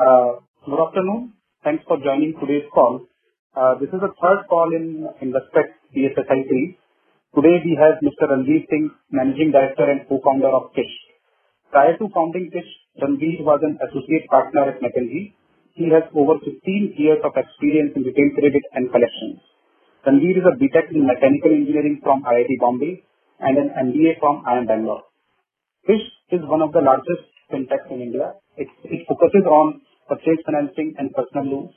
Uh, good afternoon. Thanks for joining today's call. Uh, this is the third call in Investec BFSI. Today we have Mr. Ranvir Singh, Managing Director and Co-founder of Kissht. Prior to founding Kissht, Ranvir was an associate partner at McKinsey. He has over 15 years of experience in retail credit and collections. Ranvir is a B.Tech in Mechanical Engineering from IIT Bombay and an MBA from IIM Bangalore. Kissht is one of the largest fintechs in India. It focuses on purchase financing and personal loans.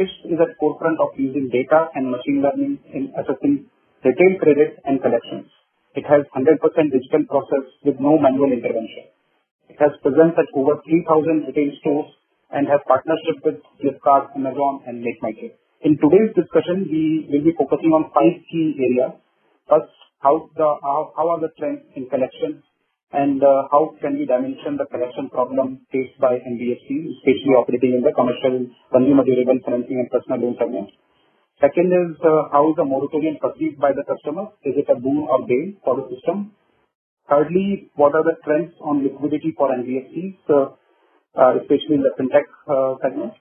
Kissht is at forefront of using data and machine learning in assessing retail credit and collections. It has 100% digital process with no manual intervention. It has presence at over 3,000 retail stores and has partnership with Flipkart, Amazon, and MakeMyTrip. In today's discussion, we will be focusing on five key areas. First, how the how how are the trends in collections and uh, how can we dimension the collection problem faced by NBFCs, especially operating in the commercial consumer durable financing and personal loan segment. Second is, uh, how is the moratorium perceived by the customer? Is it a boon or bane for the system? Thirdly, what are the trends on liquidity for NBFCs, uh, especially in the fintech segment?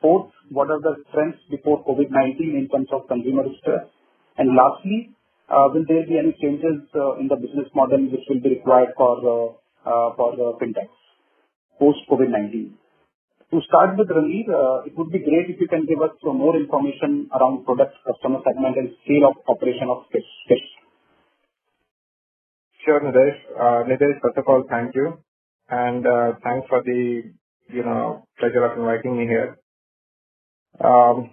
Fourth, what are the trends before COVID-19 in terms of consumer stress? And lastly, Uh, will there be any changes uh, in the business model which will be required for uh, the fintechs post-COVID-19? To start with, Ranvir, it would be great if you can give us some more information around product customer segment and scale of operation of Kissht. Sure, Nidhesh. Nidhesh, first of all, thank you. And thanks for the you know pleasure of inviting me here. Um,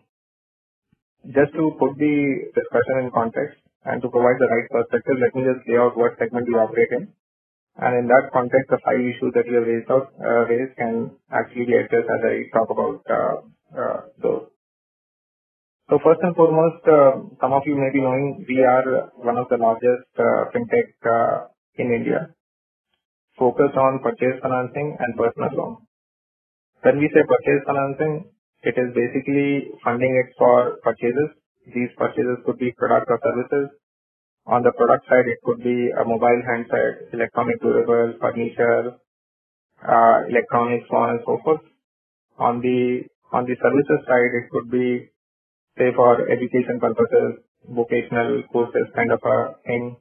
just to put the discussion in context and to provide the right perspective, let me just lay out what segment we operate in. And in that context, the five issues that you have raised out uh, raised can actually be addressed as I talk about uh, uh, those. So First and foremost, some of you may be knowing we are one of the largest fintech in India, focused on purchase financing and personal loan. When we say purchase financing, it is basically funding it for purchases. These purchases could be products or services. On the product side, it could be a mobile handset, electronic durables, furniture, uh, electronics, so on and so forth. On the on the services side, it could be, say, for education purposes, vocational courses kind of a thing,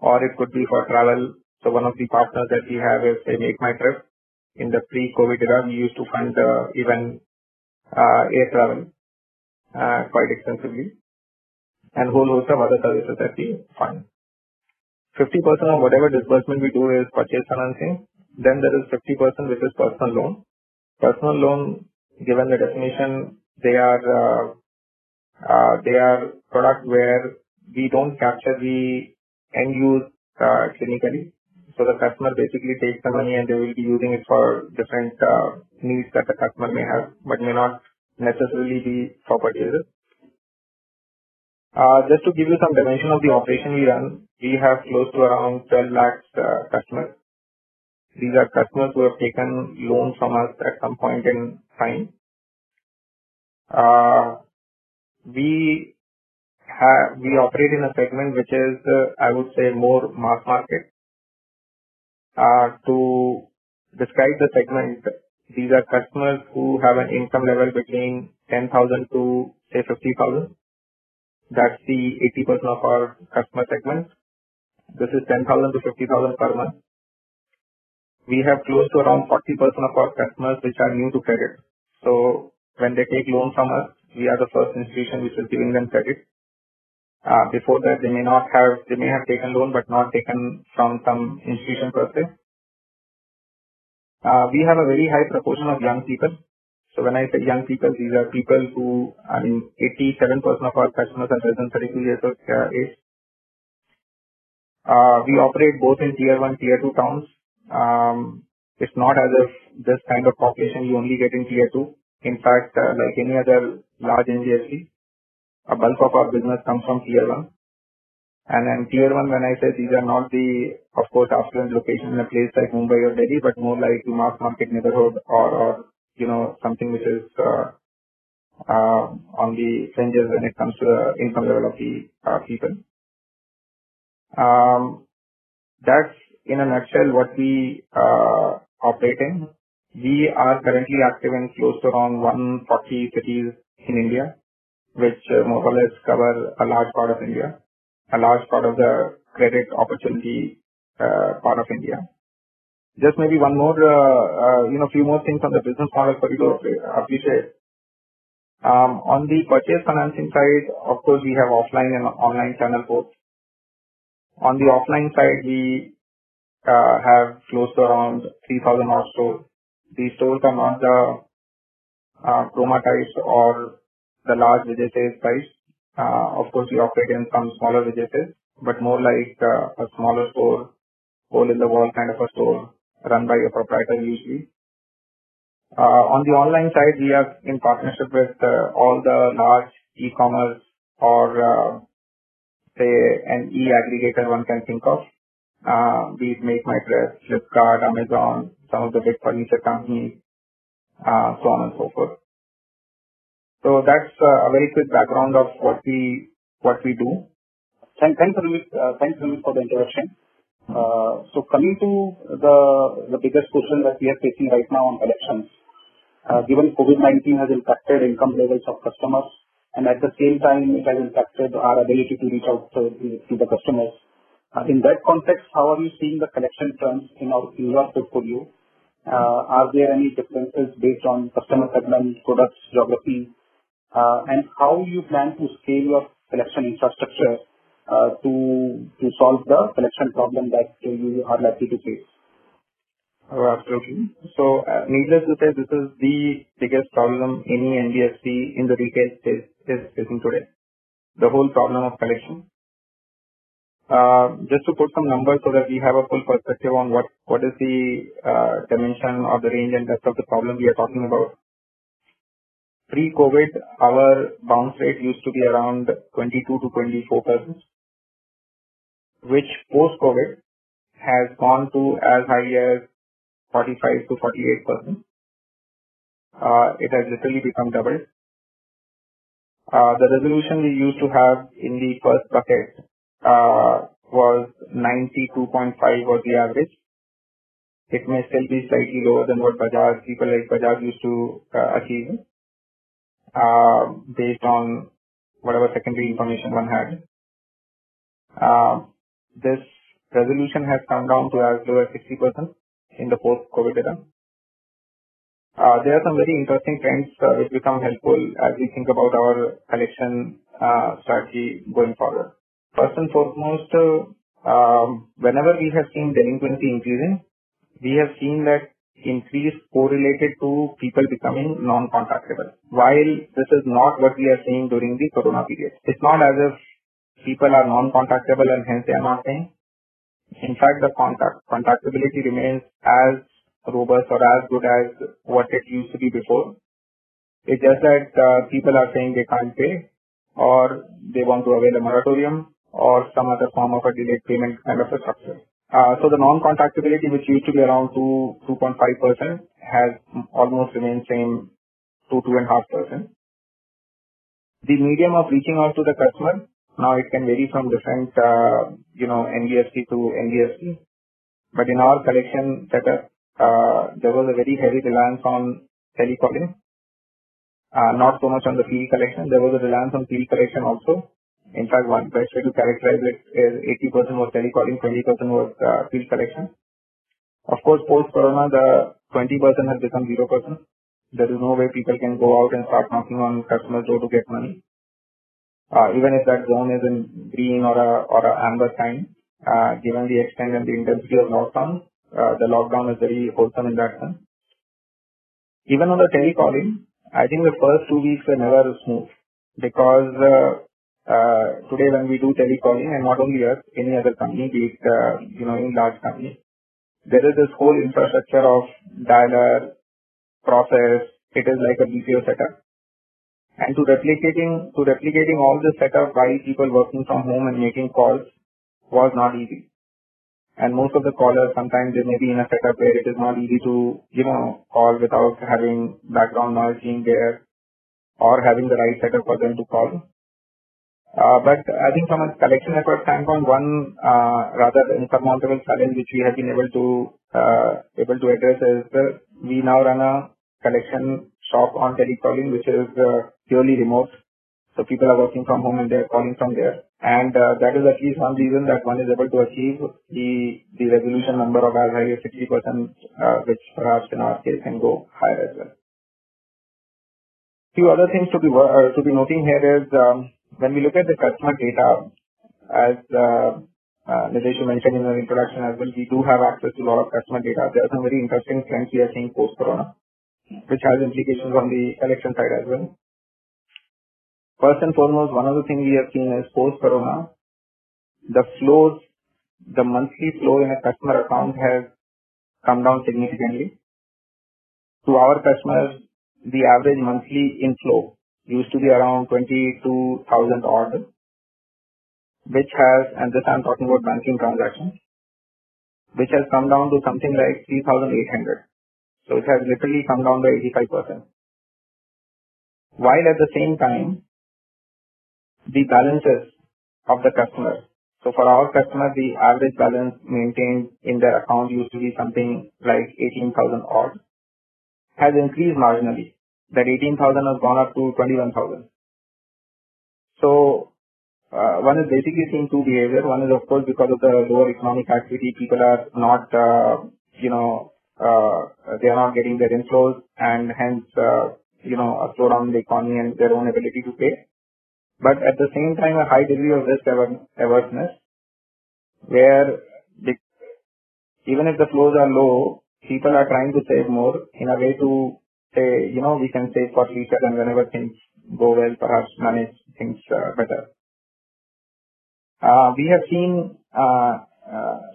or it could be for travel. So one of the partners that we have is, say, MakeMyTrip. In the pre-COVID era, we used to fund even uh, air travel quite extensively, and whole host of other services that we fund. 50% of whatever disbursement we do is purchase financing. Then there is 50%, which is personal loan. Personal loan, given the definition, they are uh, uh, they are product where we don't capture the end use clinically. So the customer basically takes the money, and they will be using it for different uh, needs that the customer may have, but may not necessarily be for purchases. Just to give you some dimension of the operation we run, we have close to around 12 lakh uh, customers. These are customers who have taken loans from us at some point in time. Uh, we have, we operate in a segment which is, uh, I would say, more mass market. Uh, to describe the segment, these are customers who have an income level between 10,000 to, say, 50,000. That's the 80% of our customer segment. This is 10,000 to 50,000 per month. We have close to around 40% of our customers which are new to credit. So when they take loan from us, we are the first institution which is giving them credit. Uh, before that, they may not have, they may have taken loan, but not taken from some institution per se. We have a very high proportion of young people. So when I say young people, these are people who, I mean, 87% of our customers are less than 32 years of age. We operate both in Tier 1, Tier 2 towns. Um, It's not as if this kind of population you only get in Tier 2. In fact, uh, like any other large NBFC, a bulk of our business comes from Tier 1. And then tier 1, when I say these are not the, of course, affluent location in a place like Mumbai or Delhi, but more like mass market neighborhood or you know, something which is uh, uh, on the fringes when it comes to the income level of the uh, people. Um, that's in a nutshell what we operate in. We are currently active in close to around 140 cities in India, which more or less cover a large part of India, a large part of the credit opportunity uh, part of India. Just maybe one more, uh, uh, you know, few more things on the business model for you to appreciate. Um, on the purchase financing side, of course, we have offline and online channel both. On the offline side, we have close to around 3,000 odd stores. These stores are not the Croma types or the large Vijay Sales. Of course, we operate in some smaller Vijay, but more like a smaller store, hole-in-the-wall kind of a store run by a proprietor usually. Uh on the online side, we are in partnership with all the large e-commerce or, say, an e-aggregator one can think of. Uh be it MakeMyTrip, Flipkart, Amazon, some of the big furniture companies, uh so on and so forth. So that's uh, a very quick background of what we do. Thanks, Ramesh, uh, for the introduction. Uh, so, coming to the biggest question that we are facing right now on collections. Given COVID-19 has impacted income levels of customers, and at the same time, it has impacted our ability to reach out to the customers. In that context, how are you seeing the collection trends in your portfolio? Are there any differences based on customer segment, products, geography? Uh, and how you plan to scale your collection infrastructure uh to to solve the collection problem that you are likely to face? Oh, absolutely. So uh, needless to say, this is the biggest problem any NBFC in the retail space is facing today. The whole problem of collection. Uh, just to put some numbers so that we have a full perspective on what, what is the dimension of the range and depth of the problem we are talking about. Pre-COVID, our bounce rate used to be around 22%-24%, which post-COVID has gone to as high as 45%-48%. Uh, it has literally become double. Uh, the resolution we used to have in the first bucket uh, was 92.5 was the average. It may still be slightly lower than what Bajaj, people like Bajaj used to achieve, Uh, based on whatever secondary information one had. Uh, this resolution has come down to as low as 60% in the post-COVID era. Uh, There are some very interesting trends uh, which become helpful as we think about our collection uh, strategy going forward. First and foremost, um, whenever we have seen delinquency increasing, we have seen that increase correlated to people becoming non-contactable. While this is not what we are seeing during the corona period. It's not as if people are non-contactable and hence they are not paying. In fact, the contactability remains as robust or as good as what it used to be before. It's just that uh, people are saying they can't pay, or they want to avail a moratorium or some other form of a delayed payment kind of a structure. Uh, the non-contactability, which used to be around 2, 2.5%, has almost remained same, to 2.5%. The medium of reaching out to the customer, now it can vary from different uh, you know, NBFC to NBFC. But in our collection setup, uh, there was a very heavy reliance on telecalling. Uh, not so much on the field collection. There was a reliance on field collection also. In fact, one best way to characterize it is 80% was telecalling, 20% was uh, field collection. Of course, post-corona, the 20% has become 0%. There is no way people can go out and start knocking on customers' door to get money. Uh, even if that zone is in green or a or a amber sign, uh, given the extent and the intensity of lockdown, the lockdown is very wholesome in that sense. Even on the telecalling, I think the first two weeks were never smooth because Uh, today when we do telecalling, and not only us, any other company, be it uh, any large company, there is this whole infrastructure of dialer process. It is like a BPO setup. And to replicating to replicating all this setup while people working from home and making calls was not easy. And most of the callers, sometimes they may be in a setup where it is not easy to you know, call without having background noise being there or having the right setup for them to call. I think from a collection effort standpoint, one rather insurmountable challenge which we have been able to uh able to address is that we now run a collection shop on telecalling, which is uh, purely remote. So people are working from home and they're calling from there. And uh, that is at least one reason that one is able to achieve the, the resolution number of as high as 60%, uh, which perhaps in our case can go higher as well. Few other things to be, uh, to be noting here is um, when we look at the customer data, as uh, uh, Nidesh mentioned in the introduction as well, we do have access to a lot of customer data. There are some very interesting trends we are seeing post-corona, which has implications on the collection side as well. First and foremost, one of the things we have seen is post-corona, the flows, the monthly flow in a customer account has come down significantly. To our customers, the average monthly inflow used to be around 22,000 odd, which has, and this I'm talking about banking transactions, which has come down to something like 3,800. So it has literally come down by 85%. While at the same time, the balances of the customer. So for our customer, the average balance maintained in their account used to be something like 18,000 odd, has increased marginally. That 18,000 has gone up to 21,000. So uh, one is basically seeing two behavior. One is of course because of the lower economic activity, people are not, uh, you know, uh, they are not getting their inflows and hence, uh, you know, a slowdown in the economy and their own ability to pay but at the same time a high degree of risk averseness where the, even if the flows are low, people are trying to save more in a way to say, you know, we can save for future and whenever things go well, perhaps manage things uh, better. Uh, we have seen uh,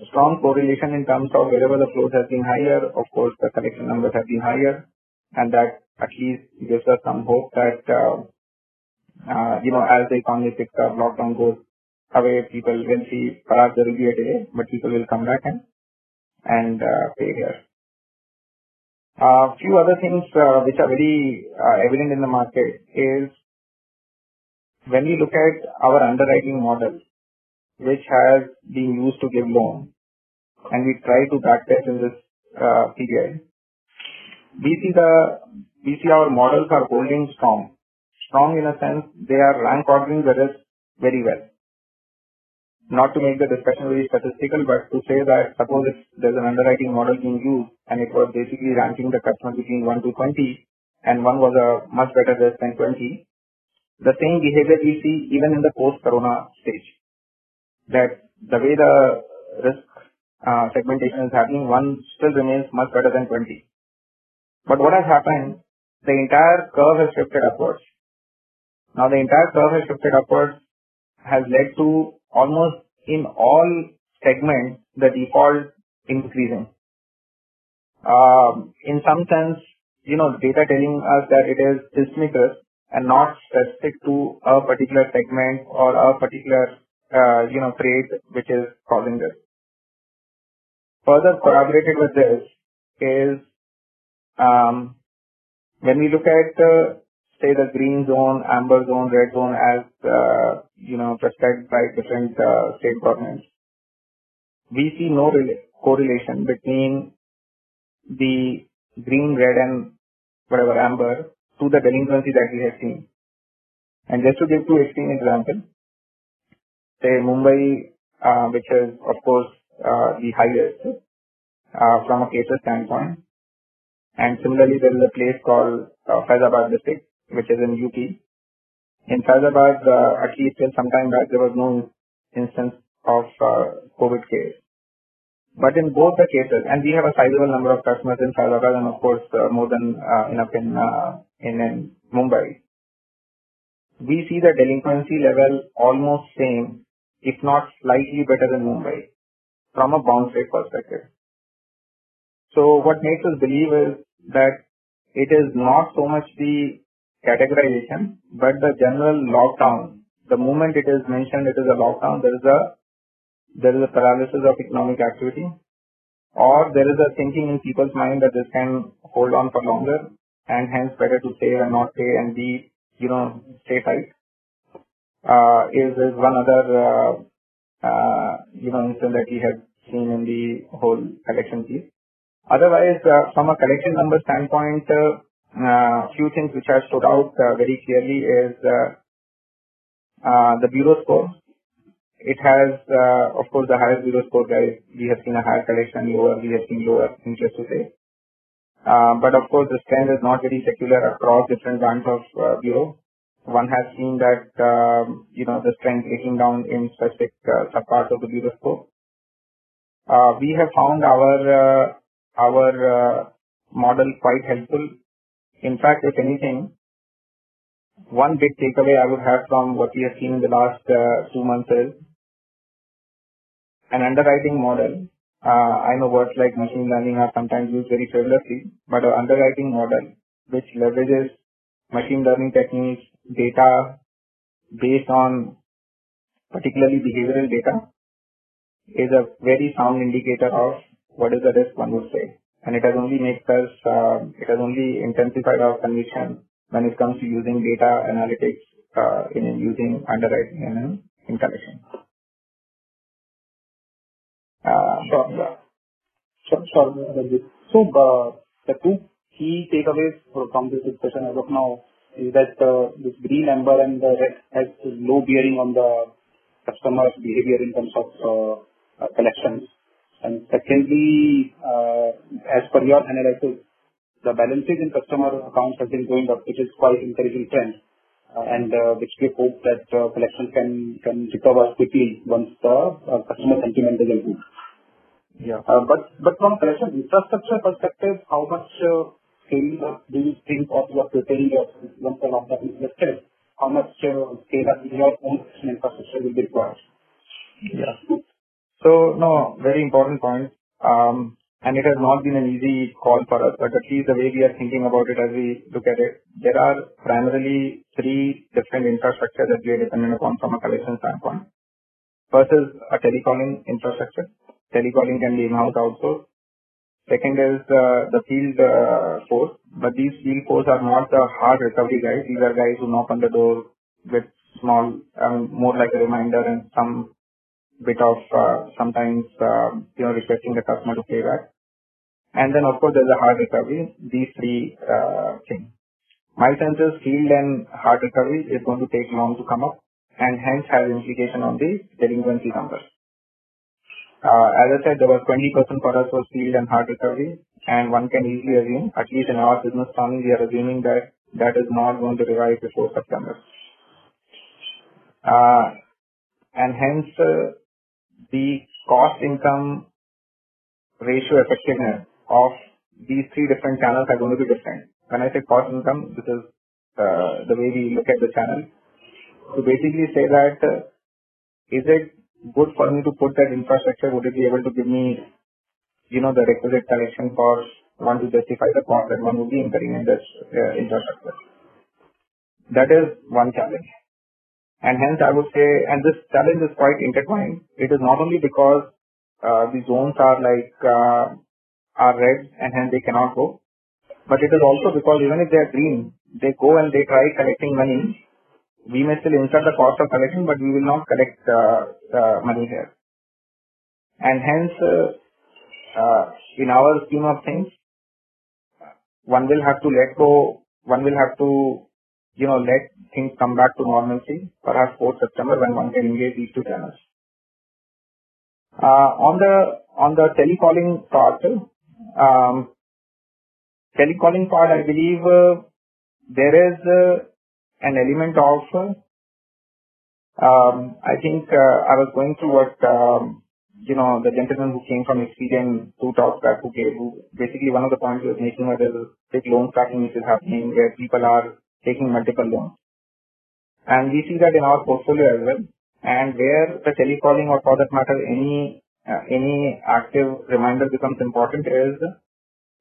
strong correlation in terms of wherever the flows have been higher, of course the collection numbers have been higher and that at least gives us some hope that you know, as the economy picks up, lockdown goes away, people will see perhaps there will be a delay, but people will come back and pay here. A few other things uh, which are very uh, evident in the market is when we look at our underwriting model, which has been used to give loan, and we try to backtest in this uh, period, we see the we see our models are holding strong strong in a sense they are rank ordering the risk very well. Not to make the discussion very statistical, but to say that suppose if there's an underwriting model being used and it was basically ranking the customer between 1 to 20 and one was a much better risk than 20, the same behavior we see even in the post-corona stage. That the way the risk uh, segmentation is happening, one still remains much better than 20. But what has happened, the entire curve has shifted upwards. Now the entire curve has shifted upwards, has led to almost in all segments the default increasing. Um, in some sense, you know, data telling us that it is risk and not specific to a particular segment or a particular, uh, you know, trade which is causing this. Further corroborated with this is um, when we look at uh, say the green zone, amber zone, red zone as, uh, you know, prescribed by different uh, state governments. We see no correlation between the green, red and whatever amber to the delinquency that we have seen. And just to give two extreme examples, say Mumbai, uh, which is of course uh, the highest uh, from a cases standpoint, and similarly there is a place called uh, Faizabad district which is in UP. In Faizabad, uh, at least till some time back, there was no instance of uh, COVID case. But in both the cases, and we have a sizable number of customers in Faizabad and of course uh, more than uh, enough in, uh, in, in Mumbai, we see the delinquency level almost same, if not slightly better than Mumbai from a bounce rate perspective. So what makes us believe is that it is not so much the categorization, but the general lockdown, the moment it is mentioned it is a lockdown, there is a there is a paralysis of economic activity, or there is a thinking in people's mind that this can hold on for longer, and hence better to save and not pay and be, you know, stay tight. Uh, is is one other uh, uh, you know instance that we have seen in the whole election piece. Otherwise, from a collection number standpoint, Uh, few things which have stood out uh, very clearly is uh, the bureau score. It has, of course, the higher bureau score guys. We have seen a higher collection, lower we have seen lower, needless to say. But of course, the trend is not very secular across different brands of bureau. One has seen that uh you know the trend breaking down in specific subparts of the bureau score. We have found our our model quite helpful. In fact, if anything, one big takeaway I would have from what we have seen in the last uh, two months is an underwriting model. Uh, I know words like machine learning are sometimes used very frivolously, but an underwriting model which leverages machine learning techniques, data based on particularly behavioral data, is a very sound indicator of what is the risk one would take. It has only made us, uh, it has only intensified our conviction when it comes to using data analytics uh, in using underwriting and in collection. Uh, sure. So uh, the two key takeaways from this discussion as of now is that uh, this green, amber, and the red has low bearing on the customer's behavior in terms of collections. And secondly, uh, as per your analysis, the balances in customer accounts have been going up, which is quite encouraging trend, uh, and uh, which we hope that collection can recover quickly once the customer sentiment is improved. Yeah. But from collection infrastructure perspective, how much scale do you think of you are preparing yourself once the lockdown is lifted? How much scale up in your own infrastructure will be required? So, no, very important point. Um and it has not been an easy call for us, but at least the way we are thinking about it as we look at it, there are primarily three different infrastructure that we are dependent upon from a collection standpoint. First is a telecalling infrastructure. Telecalling can be in-house outsourced. Second is uh, the field uh, force, but these field force are not the hard recovery guys. These are guys who knock on the door with small, um, more like a reminder and some bit of uh, sometimes uh, you know requesting the customer to pay back. And then, of course, there's a hard recovery. These three uh, things. My sense is field and hard recovery is going to take long to come up, and hence has implication on the delinquency numbers. As I said, there was 20% for us was field and hard recovery, and one can easily assume, at least in our business planning, we are assuming that that is not going to revive before September. and Hence, the cost-income ratio effectiveness of these three different channels are going to be different. When I say cost-income, this is uh, the way we look at the channel. To basically say that, uh, is it good for me to put that infrastructure? Would it be able to give me you know, the requisite collection for one to justify the cost that one would be incurring in this uh, infrastructure? That is one challenge. And hence, I would say, and this challenge is quite intertwined. It is not only because uh, the zones are like uh, are red and hence they cannot go, but it is also because even if they are green, they go and they try collecting money. We may still incur the cost of collection, but we will not collect uh, money here. And hence, uh, in our scheme of things, one will have to let go, one will have to let things come back to normalcy perhaps post September when one can engage these two channels. Uh, on the on the telecalling part, um, telecalling part, I believe uh, there is uh, an element of um, I think I was going through what um, you know the gentleman who came from Experian two talks back, who basically one of the points he was making was there's a big loan stacking which is happening where people are taking multiple loans. And we see that in our portfolio as well. And where the telecalling or for that matter, any uh, any active reminder becomes important is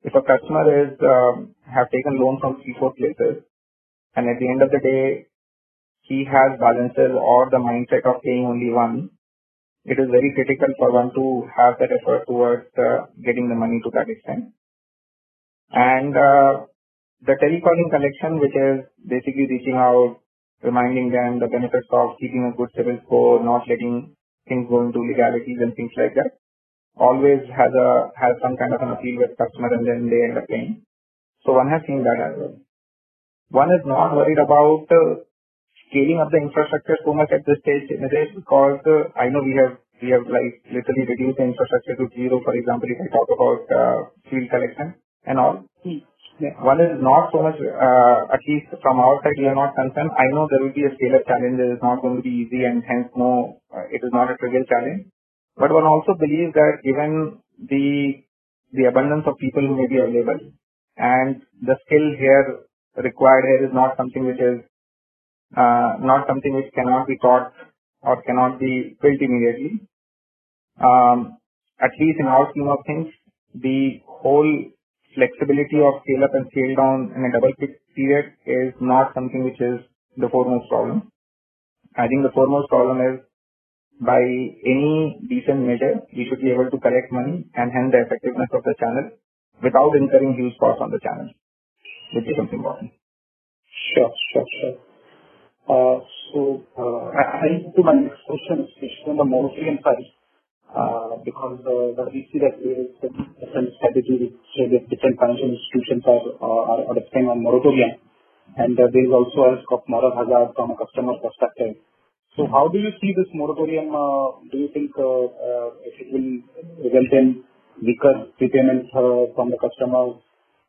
if a customer um, has taken loans from three, four places, and at the end of the day, he has balances or the mindset of paying only one, it is very critical for one to have that effort towards uh, getting the money to that extent. Uh, The telecalling collection, which is basically reaching out, reminding them the benefits of keeping a good CIBIL score, not letting things go into legalities and things like that. always has a has some kind of an appeal with customers and then they end up paying. So one has seen that as well. One is not worried about uh, scaling up the infrastructure so much at this stage, because uh, I know we have we have like literally reduced the infrastructure to zero. For example, if I talk about uh, field collection and all. Yeah. One is not so much, uh, at least from our side, we are not concerned. I know there will be a scale-up challenge. It is not going to be easy and hence no, uh, it is not a trivial challenge. But one also believes that given the the abundance of people who may be available and the skill here required here is not something which is uh, not something which cannot be taught or cannot be built immediately. Um, at least in our scheme of things, the whole flexibility of scale up and scale down in a double click period is not something which is the foremost problem. I think the foremost problem is by any decent measure, we should be able to collect money and hence the effectiveness of the channel without incurring huge costs on the channel, which becomes important. Sure, sure, sure. Uh, so, uh, I think to my next question, especially on the moratorium side, uh, because uh, we see that there is different strategy which different financial institutions are, are adopting on moratorium, and uh, there is also a risk of moral hazard from a customer perspective. So, how do you see this moratorium? Uh, do you think uh, uh, it will result in weaker prepayment uh, from the customers?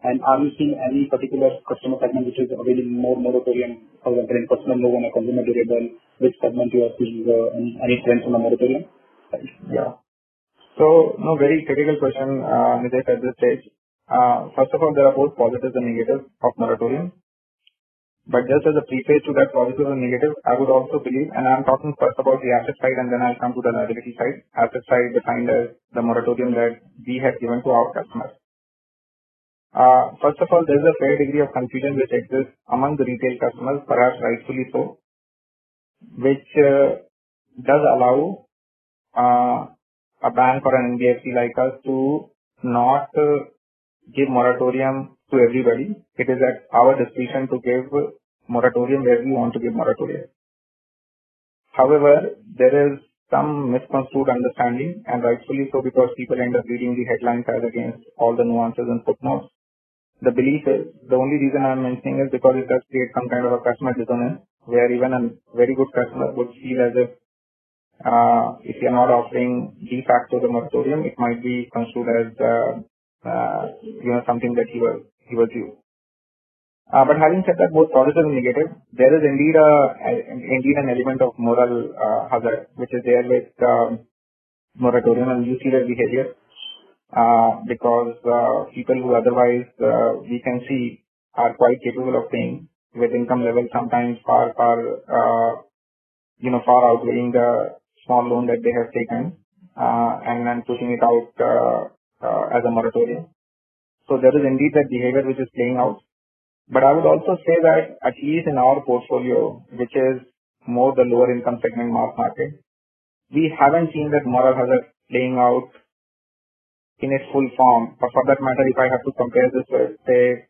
And are you seeing any particular customer segment which is availing more moratorium, for example, in personal loan or consumer durable? Which segment you are seeing uh, any, any trends on the moratorium? Yeah. So, no, very critical question, uh, at this stage. Uh, first of all, there are both positives and negatives of moratorium. But just as a preface to that positive and negative, I would also believe, and I'm talking first about the asset side and then I'll come to the liability side. Asset side defined as the moratorium that we have given to our customers. Uh, first of all, there is a fair degree of confusion which exists among the retail customers, perhaps rightfully so, which uh, does allow uh, a bank or an NBFC like us to not uh, give moratorium to everybody. It is at our discretion to give moratorium where we want to give moratorium. However, there is some misconstrued understanding, and rightfully so because people end up reading the headlines as against all the nuances and footnotes the belief is the only reason I'm mentioning is because it does create some kind of a customer dissonance where even a very good customer would feel as if uh, if you're not offering de facto the moratorium, it might be construed as uh, uh, you know something that he was he was due. Uh, but having said that, both positive and negative, there is indeed a, a indeed an element of moral uh, hazard which is there with um, moratorium, and you see that behavior uh, because uh, people who otherwise uh, we can see are quite capable of paying with income level sometimes far, far, uh, you know, far outweighing the small loan that they have taken uh, and then pushing it out uh, uh, as a moratorium. So there is indeed that behavior which is playing out. But I would also say that at least in our portfolio, which is more the lower income segment mass market, we haven't seen that moral hazard playing out in its full form. But for that matter, if I have to compare this with, say,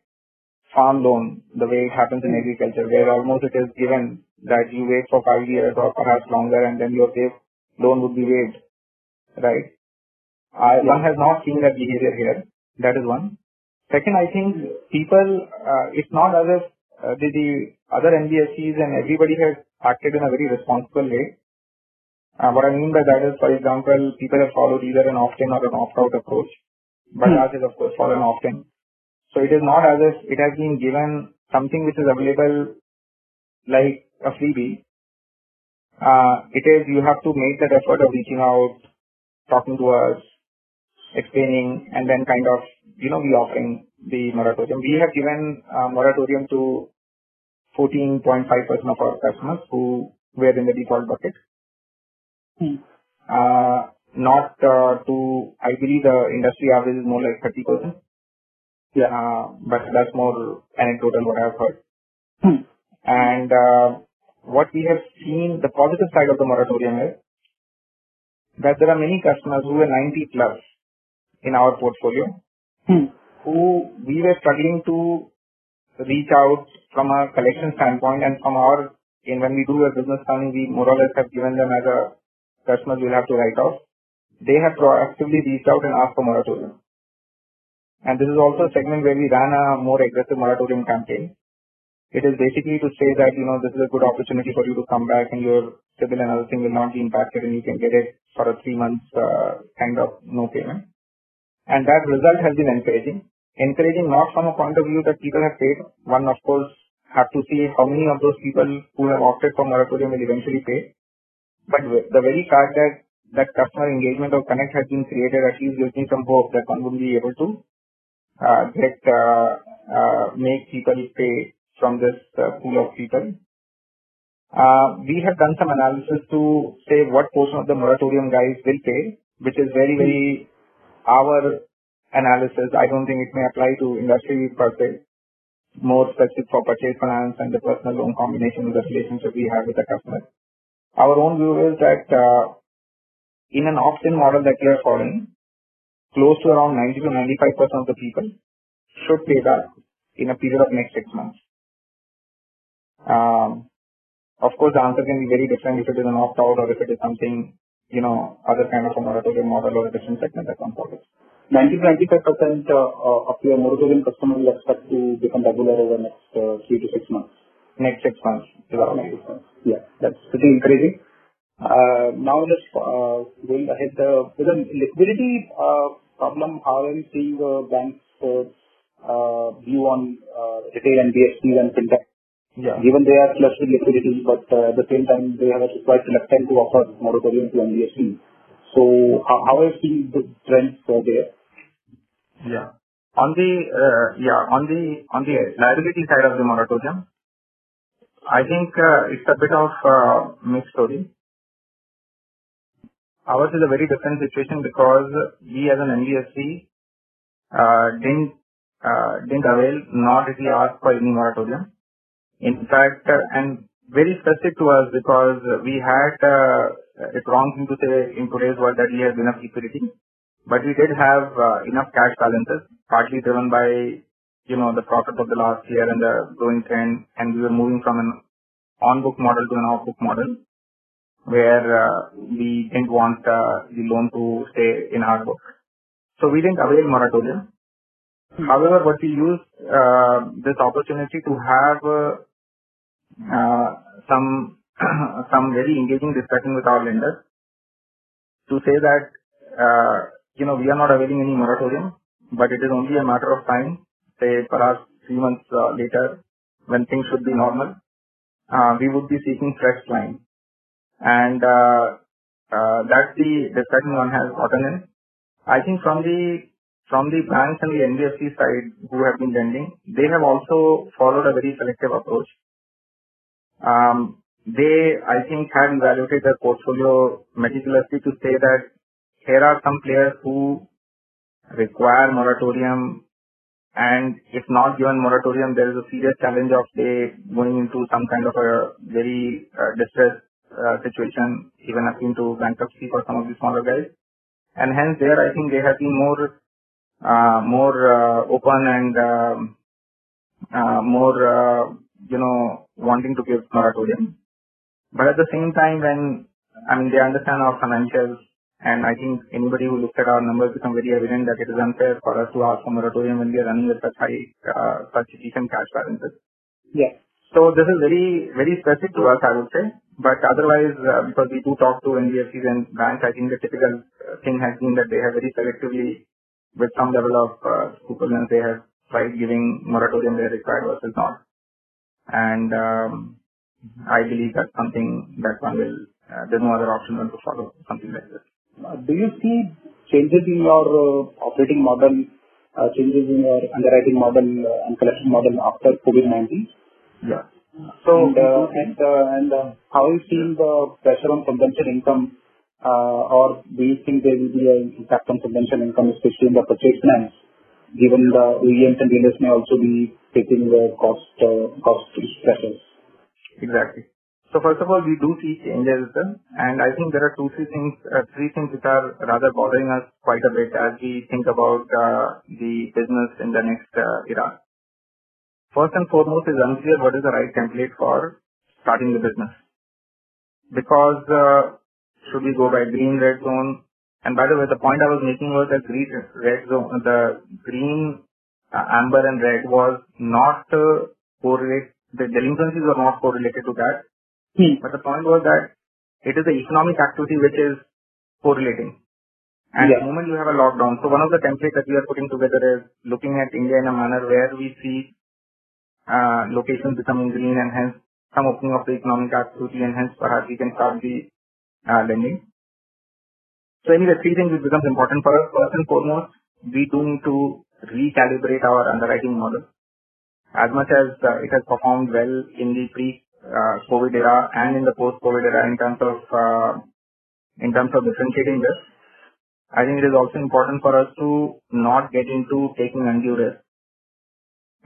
farm loan, the way it happens in agriculture, where almost it is given that you wait for five years or perhaps longer and then you're your loan would be waived, right? I, one has not seen that behavior here. That is one. Second, I think people, uh, it's not as if uh, the, the other NBFCs and everybody has acted in a very responsible way. Uh, what I mean by that is, for example, people have followed either an opt-in or an opt-out approach. Bajaj hmm. is, of course, for an opt-in. So it is not as if it has been given something which is available like a freebie. Uh, it is you have to make that effort of reaching out, talking to us, explaining, and then kind of, you know, we offering the moratorium. We have given uh, moratorium to 14.5% of our customers who were in the default bucket. Hmm. Uh, not uh, to, I believe the industry average is more like 30%. Yeah. Uh, but that's more anecdotal what I've heard. Hmm. And what we have seen, the positive side of the moratorium is that there are many customers who are 90 plus in our portfolio hmm. who we were struggling to reach out from a collection standpoint and from our, in when we do a business planning, we more or less have given them as a customers we will have to write off. they have proactively reached out and asked for moratorium. And this is also a segment where we ran a more aggressive moratorium campaign. It is basically to say that, you know, this is a good opportunity for you to come back and your CIBIL and other thing will not be impacted and you can get it for a three months uh, kind of no payment. And that result has been encouraging. Encouraging not from a point of view that people have paid. One, of course, have to see how many of those people who have opted for moratorium will eventually pay. But the very fact that that customer engagement or connect has been created at least gives me some hope that one will be able to uh, get uh, uh, make people pay from this uh, pool of people. Uh, we have done some analysis to say what portion of the moratorium guys will pay, which is very, very our analysis. I don't think it may apply to industry per se more specific for purchase finance and the personal loan combination the relationship we have with the customer. Our own view is that uh, in an opt-in model that we are following, close to around 90 to 95% of the people should pay back in a period of next six months. Um, of course, the answer can be very different if it is an opt-out or if it is something, you know, other kind of a moratorium model or a different segment that one follows. 90%-95% uh, of your moratorium customers will expect to become regular over the next uh, three to six months. Next six months. Yeah, that's pretty encouraging. Uh, now let's going ahead. With the liquidity uh, problem, how are you seeing the bank's uh, view on uh, retail and NBFCs and fintech? Yeah. Given they are flush with liquidity, but at the same time, they have a quite reluctant to offer moratorium to NBFCs. So how are you seeing the trends there? Yeah. On the uh, yeah on the on the liability side of the moratorium, I think uh, it's a bit of a mixed story. Ours is a very different situation because we as an NBFC uh, didn't uh, didn't avail nor did we ask for any moratorium. In fact, and very specific to us because we had it's wrong thing to say in today's world that we have enough liquidity. But we did have uh, enough cash balances, partly driven by, you know, the profit of the last year and the growing trend, and we were moving from an on-book model to an off-book model, where uh, we didn't want uh, the loan to stay in our book. So we didn't avail moratorium. Hmm. However, what we used this opportunity to have some some very engaging discussion with our lenders to say that uh, you know, we are not availing any moratorium, but it is only a matter of time, say perhaps three months uh, later, when things should be normal, uh, we would be seeking fresh line. And uh, uh, that's the discussion one has gotten in. I think from the from the banks and the NBFC side who have been lending, they have also followed a very selective approach. Um, they, I think, have evaluated their portfolio meticulously to say that here are some players who require moratorium and if not given moratorium, there is a serious challenge of they going into some kind of a very uh, distressed uh, situation, even up to bankruptcy for some of the smaller guys. And hence there, I think they have been more, uh, more open and um, more, you know, wanting to give moratorium. But at the same time, when I mean they understand our financials and I think anybody who looks at our numbers become very evident that it is unfair for us to ask for moratorium when we are running with such high, uh, such decent cash balances. Yeah. So this is very, very specific to us, I would say. But otherwise, uh, because we do talk to NBFCs and banks, I think the typical uh, thing has been that they have very selectively, with some level of uh, they have tried giving moratorium where required versus not. And um, I believe that's something that one will, uh, there's no other option than to follow something like this. Uh, do you see changes in your uh, operating model, uh, changes in your underwriting model and collection model after COVID-19? Yeah. So, and and how you seeing the pressure on subvention income, or do you think there will be an impact on subvention income, especially in the purchase finance, given the OEMs and dealers may also be taking the cost cost pressures? Exactly. So first of all, we do see changes, and I think there are two, three things, uh, three things which are rather bothering us quite a bit as we think about uh, the business in the next uh, era. First and foremost is unclear what is the right template for starting the business. Because uh, should we go by green red zone And by the way, the point I was making was that green, red zone, the green, uh, amber and red was not uh, correlate, the delinquencies were not correlated to that. Hmm. But the point was that it is the economic activity which is correlating. And Yeah. the moment you have a lockdown, so one of the templates that we are putting together is looking at India in a manner where we see uh, locations becoming green and hence some opening of the economic activity and hence perhaps we can start the uh, lending. So anyway, three things which becomes important for us. First and foremost, we do need to recalibrate our underwriting model. As much as uh, it has performed well in the pre-COVID era and in the post-COVID era in terms of uh, in terms of differentiating risk, I think it is also important for us to not get into taking undue risk.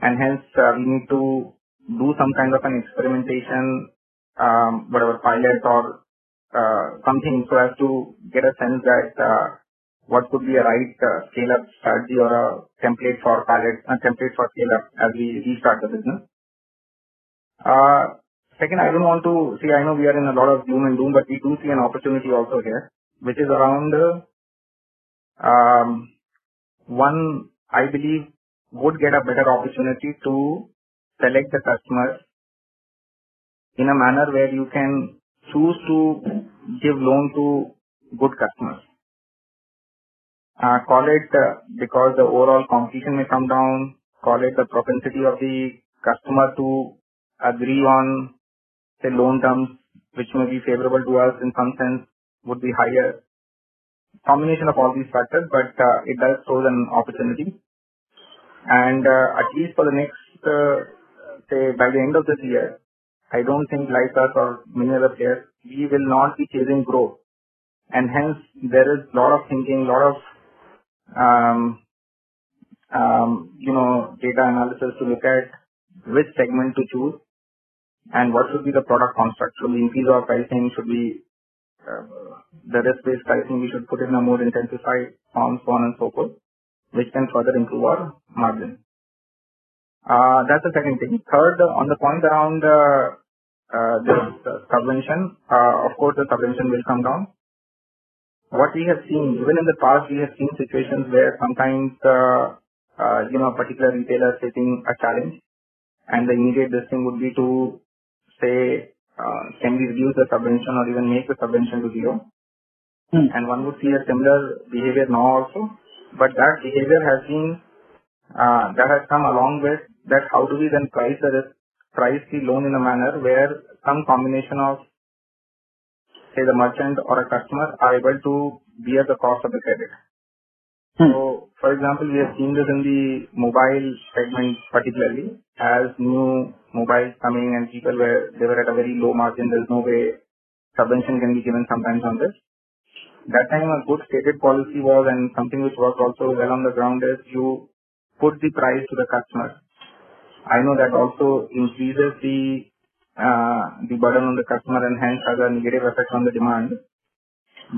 And hence, uh, we need to do some kind of an experimentation, um, whatever pilot or uh, something so as to get a sense that uh, what could be a right uh, scale-up strategy or a template for pilot, and template for scale-up as we restart the business. Uh, second, I don't want to see, I know we are in a lot of doom and doom, but we do see an opportunity also here, which is around um, one, I believe, would get a better opportunity to select the customers in a manner where you can choose to give loan to good customers. Uh, call it uh, because the overall competition may come down, call it the propensity of the customer to agree on say loan terms which may be favorable to us in some sense would be higher. Combination of all these factors, but uh, it does pose an opportunity. And uh, at least for the next, say by the end of this year, I don't think like us or many other players, we will not be chasing growth. And hence there is lot of thinking, lot of um, um, you know, data analysis to look at which segment to choose and what should be the product construct. Should we increase our pricing? Should we, uh, the risk-based pricing, we should put in a more intensified form, so on and so forth, which can further improve our margin. Uh, that's the second thing. Third, on the point around uh, uh, this subvention, uh, of course, the subvention will come down what we have seen, even in the past, we have seen situations where sometimes, uh, uh, you know, a particular retailer is facing a challenge and the immediate thing would be to say, uh, can we reduce the subvention or even make the subvention to zero? Hmm. And one would see a similar behavior now also, but that behavior has been, uh, that has come along with that how do we then price the risk, price the loan in a manner where some combination of say the merchant or a customer are able to bear the cost of the credit. Hmm. So, for example, we have seen this in the mobile segment particularly as new mobiles coming and people were, they were at a very low margin. There's no way subvention can be given sometimes on this. That time a good stated policy was and something which worked also well on the ground is you put the price to the customer. I know that also increases the the burden on the customer and hence has a negative effect on the demand.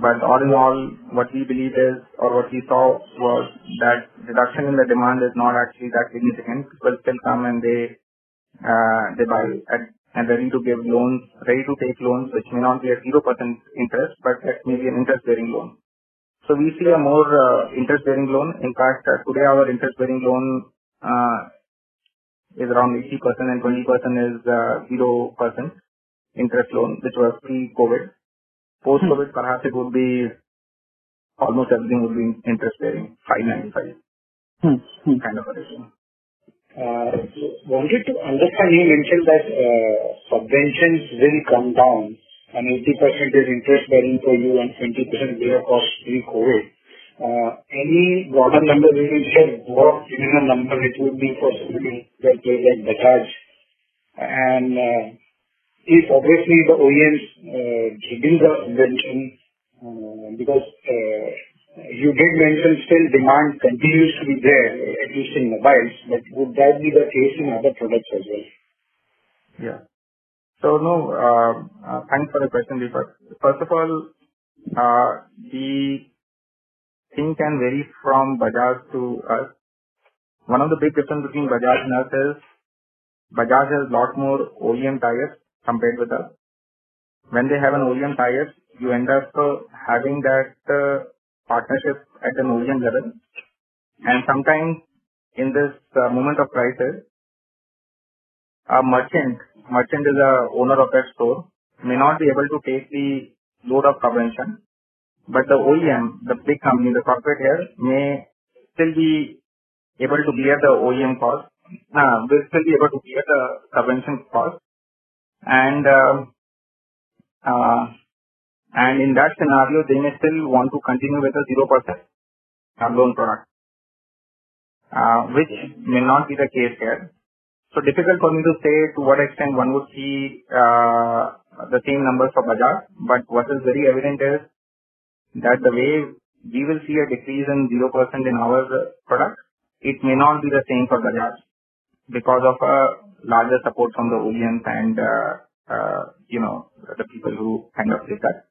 But all in all, what we believe is, or what we saw was that reduction in the demand is not actually that significant. People still come and they uh, they buy at, and ready to give loans, ready to take loans, which may not be at zero percent interest, but that may be an interest-bearing loan. So we see a more uh, interest-bearing loan. In fact, uh, today our interest-bearing loan uh, is around 80% and 20% is uh, 0% interest loan, which was pre-COVID. Post-COVID, perhaps it would be almost everything would be interest bearing, 595 Hmm. Hmm. kind of a ratio. Uh, Wanted to understand, you mentioned that uh, subventions will come down and 80% is interest bearing for you and 20% zero cost pre-COVID. Uh, Any broader number we can share what minimum number it would be for somebody like Bajaj? And uh, if obviously the OEMs uh, giving the subvention, uh, because uh, you did mention still demand continues to be there, at least in mobiles, but would that be the case in other products as well? Yeah. So no, uh, uh, thanks for the question, Deepak. First of all, uh, the thing can vary from Bajaj to us. One of the big difference between Bajaj and us is Bajaj has a lot more OEM tires compared with us. When they have an OEM tires, you end up uh, having that uh, partnership at an OEM level. And sometimes in this uh, moment of crisis, a merchant, merchant is a owner of that store, may not be able to take the load of subvention, but the OEM, the big company, the corporate here, may still be able to bear the OEM cost, uh, will still be able to bear the subvention cost. And, uh, uh, and in that scenario, they may still want to continue with a 0% loan product, uh, which may not be the case here. So difficult for me to say to what extent one would see uh, the same numbers for Bajaj, but what is very evident is that the way we will see a decrease in 0% in our product, it may not be the same for Bajaj because of a larger support from the OEMs and, uh, uh, you know, the people who kind of did that.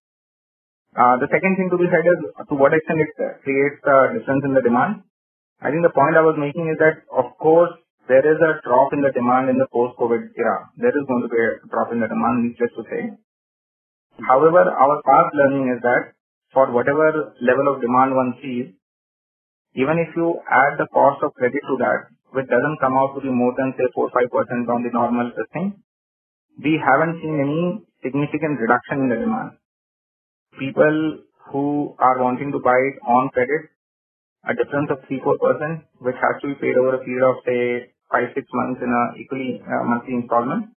Uh, the second thing to be said is to what extent it creates a difference in the demand. I think the point I was making is that, of course, there is a drop in the demand in the post-COVID era. There is going to be a drop in the demand, needless to say. However, our past learning is that for whatever level of demand one sees, even if you add the cost of credit to that, which doesn't come out to be more than say 4-5% on the normal thing, we haven't seen any significant reduction in the demand. People who are wanting to buy it on credit, a difference of 3-4%, which has to be paid over a period of say five, six months in a equally uh, monthly installment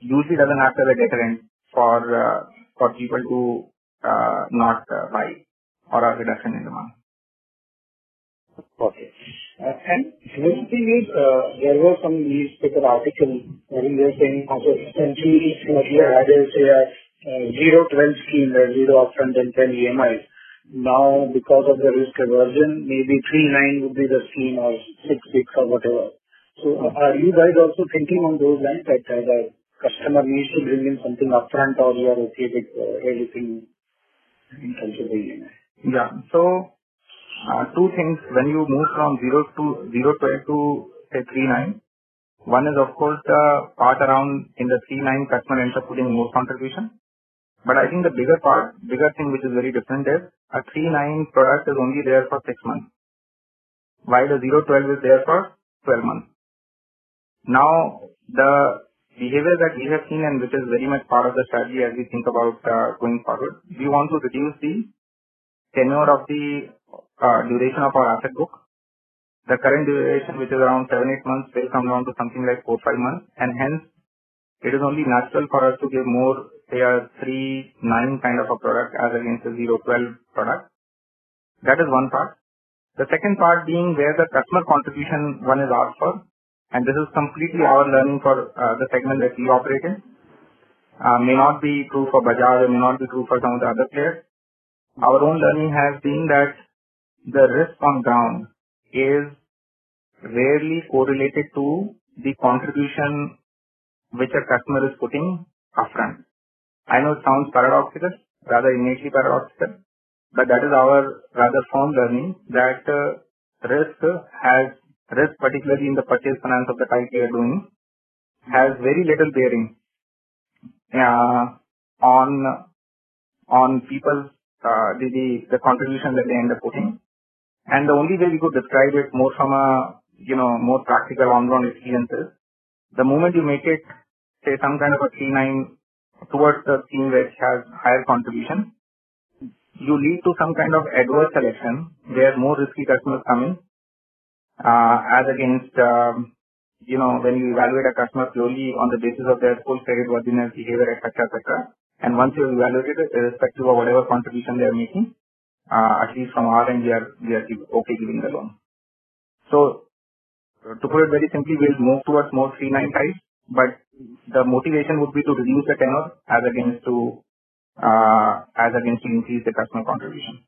usually doesn't act as a deterrent for uh, for people to not uh, buy or a reduction in demand. Okay. Uh, and another thing is, uh, there was some newspaper article wherein they were saying also what you had a uh, zero twelve scheme, where zero upfront and ten EMIs. Now, because of the risk aversion, maybe 3-9 would be the scheme or 6-6 or whatever. So are you guys also thinking on those lines that uh, the customer needs to bring in something upfront or you are okay with uh, everything in terms of the EMI? Yeah. So, uh, two things. When you move from 0 to 0 12 to say 3-9, one is of course the part around in the 3-9 customer ends up putting more contribution. But I think the bigger part, bigger thing which is very different is a 3.9 product is only there for 6 months, while the 0.12 is there for 12 months. Now, the behavior that we have seen and which is very much part of the strategy as we think about uh, going forward, we want to reduce the tenure of the uh, duration of our asset book. The current duration, which is around 7-8 months, will come down to something like 4-5 months, and hence it is only natural for us to give more say a 3-9 kind of a product as against a 0-12 product. That is one part. The second part being where the customer contribution one is asked for, and this is completely our learning for uh, the segment that we operate in. Uh, may not be true for Bajaj may not be true for some of the other players. Our own learning has been that the risk on ground is rarely correlated to the contribution which a customer is putting upfront. I know it sounds paradoxical, rather innately paradoxical, but that is our rather firm learning that uh, risk has risk, particularly in the purchase finance of the type we are doing, has very little bearing uh, on on people's uh, the, the the contribution that they end up putting. And the only way we could describe it more from a you know more practical on-ground experiences, the moment you make it say some kind of a 3-9 towards the scheme which has higher contribution, you lead to some kind of adverse selection where more risky customers come in, as against, um, you know, when you evaluate a customer purely on the basis of their full credit worthiness, behavior, etc.. And once you evaluate it, irrespective of whatever contribution they are making, uh, at least from our end, we are, okay giving the loan. So, to put it very simply, we'll move towards more 3-9 types, but the motivation would be to reduce the tenor as against to uh, as against to increase the customer contribution.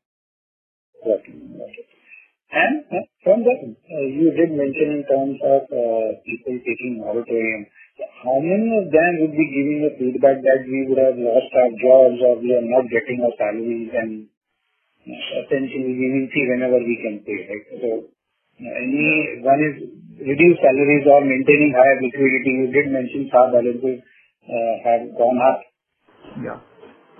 And uh, from that, uh, you did mention in terms of uh, people taking moratorium. How many of them would be giving a feedback that we would have lost our jobs or we are not getting our salaries and essentially we will see whenever we can pay, right? So, any one is reduced salaries or maintaining higher liquidity. You did mention SA balances have gone up. Yeah.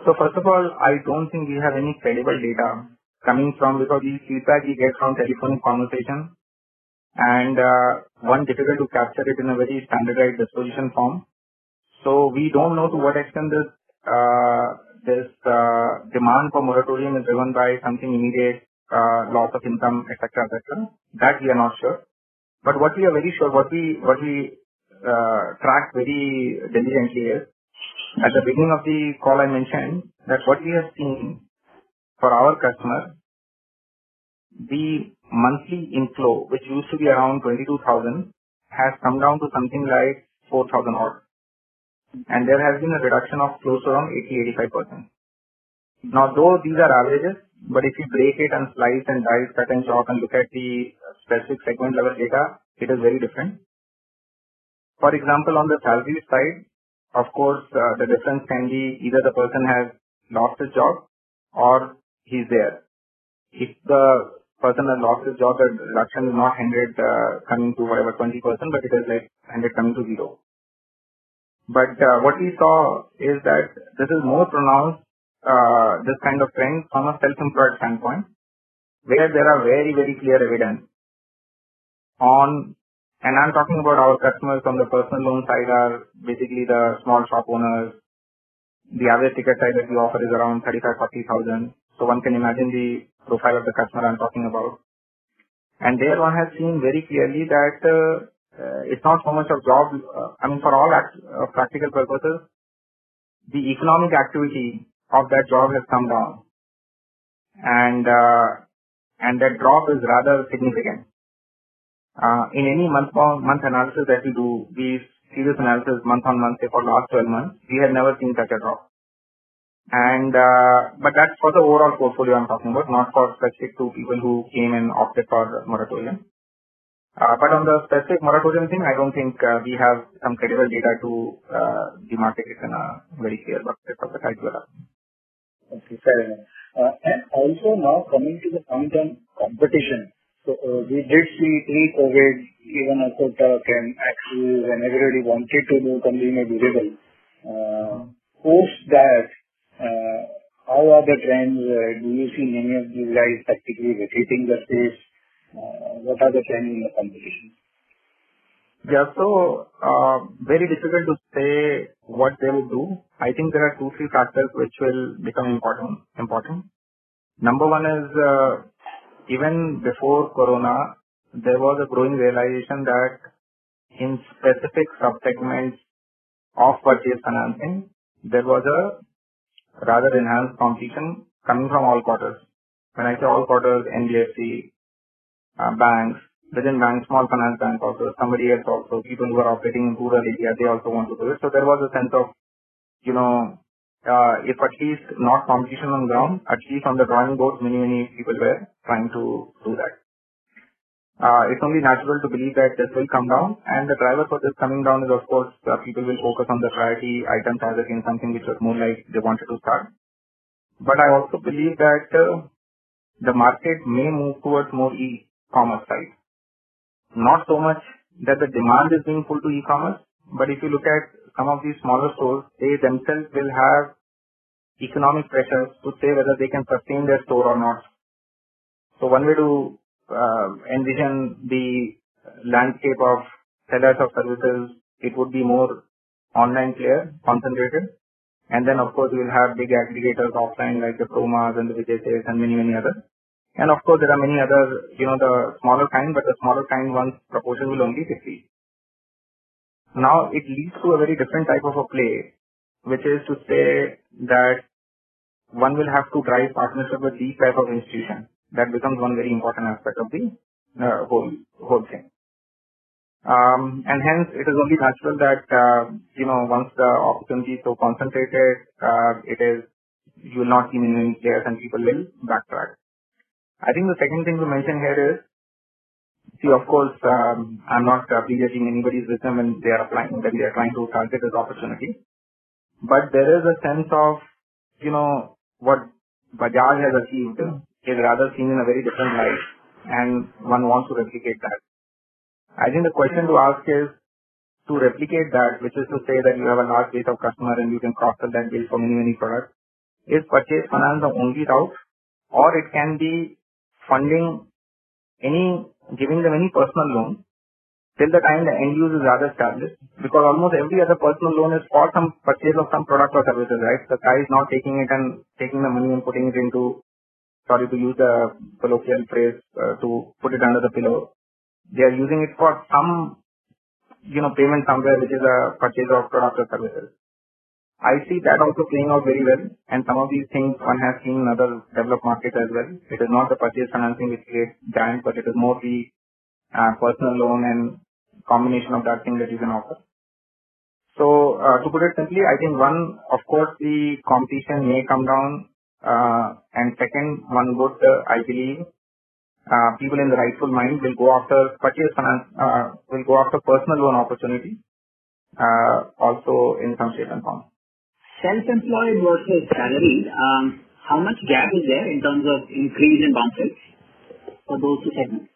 So first of all, I don't think we have any credible data coming from because these feedback we get from telephonic conversation and uh, one difficult to capture it in a very standardized disposition form. So we don't know to what extent this uh, this uh, demand for moratorium is driven by something immediate, uh, loss of income, etc., etc. That we are not sure. But what we are very sure, what we what we uh, track very diligently is at the beginning of the call I mentioned that what we have seen for our customer, the monthly inflow, which used to be around 22,000, has come down to something like 4,000 odd. And there has been a reduction of close to around 80-85%. Now, though these are averages, but if you break it and slice and dice, cut and chop and look at the specific segment level data, it is very different. For example, on the salary side, of course, uh, the difference can be either the person has lost his job or he's there. If the person has lost his job, the reduction is not 100 uh, coming to whatever 20%, but it is like 100 coming to zero. But uh, what we saw is that this is more pronounced, uh, this kind of trend from a self-employed standpoint, where there are very, very clear evidence on, and I'm talking about our customers from the personal loan side are basically the small shop owners. The average ticket size that we offer is around 35, 40,000. So one can imagine the profile of the customer I'm talking about. And there one has seen very clearly that uh, it's not so much of job, uh, I mean for all act, uh, practical purposes, the economic activity of that job has come down. And, uh, and that drop is rather significant. Uh, in any month month analysis that we do, we see this analysis month on month, say for last 12 months, we have never seen such a drop. And uh, but that's for the overall portfolio I'm talking about, not for specific to people who came and opted for moratorium. Uh, but on the specific moratorium thing, I don't think uh, we have some credible data to demarcate it in a very clear bucket of the type you are Okay, fair enough. And also now coming to the point on competition. So we did see pre-COVID, even Kotak and Axis and everybody wanted to do consumer durable. Post that, how are the trends? Uh, do you see many of these guys practically vacating the space? Uh, what are the trends in the competition? Yeah. So, very difficult to say what they will do. I think there are two, three factors which will become important. Important. Number one is, even before Corona, there was a growing realization that in specific sub-segments of purchase financing, there was a rather enhanced competition coming from all quarters. When I say all quarters, NBFC, uh, banks, within banks, small finance banks also, somebody else also, people who are operating in rural area, they also want to do it. So there was a sense of, you know, uh, if at least not competition on ground, at least on the drawing board, many, many people were trying to do that. Uh, it's only natural to believe that this will come down, and the driver for this coming down is, of course, uh, people will focus on the priority items as against something which was more like they wanted to start. But I also believe that uh, the market may move towards more e-commerce side. Not so much that the demand is being pulled to e-commerce, but if you look at some of these smaller stores, they themselves will have economic pressures to say whether they can sustain their store or not. So one way to Um, envision the landscape of sellers of services, it would be more online player concentrated. And then of course we'll have big aggregators offline like the Cromas and the Vijay and many, many others. And of course there are many other, you know, the smaller kind, but the smaller kind ones proportion will only decrease. Now it leads to a very different type of a play, which is to say that one will have to drive partnership with these type of institutions. That becomes one very important aspect of the uh, whole whole thing. Um, and hence, it is only natural that uh, you know once the opportunity is so concentrated, uh, it is you will not see many players and people will backtrack. I think the second thing to mention here is, see, of course, um, I'm not uh, prejudging anybody's wisdom when they are applying, when they are trying to target this opportunity. But there is a sense of, you know, what Bajaj has achieved is rather seen in a very different light and one wants to replicate that. I think the question to ask is to replicate that, which is to say that you have a large base of customer and you can cross-sell that base for many, many products. Is purchase finance the only route or it can be funding any, giving them any personal loan till the time the end use is rather established. Because almost every other personal loan is for some purchase of some product or services, right? The guy is not taking it and taking the money and putting it into, sorry to use the colloquial phrase, uh, to put it under the pillow. They are using it for some, you know, payment somewhere which is a purchase of product or services. I see that also playing out very well, and some of these things one has seen in other developed markets as well. It is not the purchase financing which creates giant, but it is more the uh, personal loan and combination of that thing that you can offer. So uh, to put it simply, I think one, of course, the competition may come down, second, one would, uh, I believe, uh, people in the rightful mind will go after purchase finance, uh, will go after personal loan opportunity, uh, also in some shape and form. Self-employed versus salaried, um, how much gap is there in terms of increase in bounce rates for those two segments?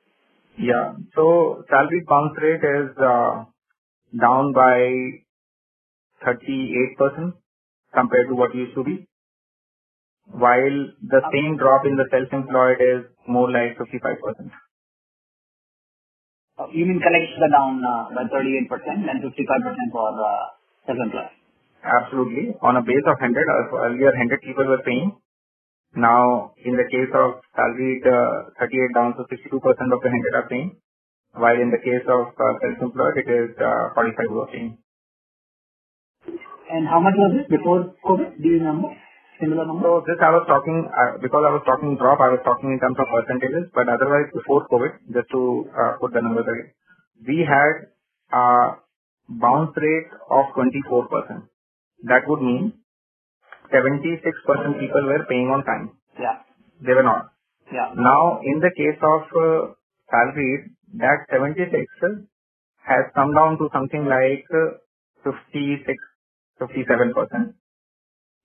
Yeah. So salary bounce rate is uh, down by 38% compared to what used to be, while the same drop in the self-employed is more like 55%. You mean collections are down uh, by 38% and 55% for uh, self-employed? Absolutely. On a base of 100, uh, earlier 100 people were paying. Now, in the case of salaried, uh, 38 down to 62% of the 100 are paying, while in the case of uh, self-employed, it is uh, 45 who are paying. And how much was it before COVID? Do you remember? Similar number? So this I was talking, uh, because I was talking drop, I was talking in terms of percentages, but otherwise before COVID, just to uh, put the numbers again, we had a bounce rate of 24%. That would mean 76% people were paying on time. Yeah. They were not. Yeah. Now, in the case of uh, salaried, that 76 has come down to something like uh, 56, 57%,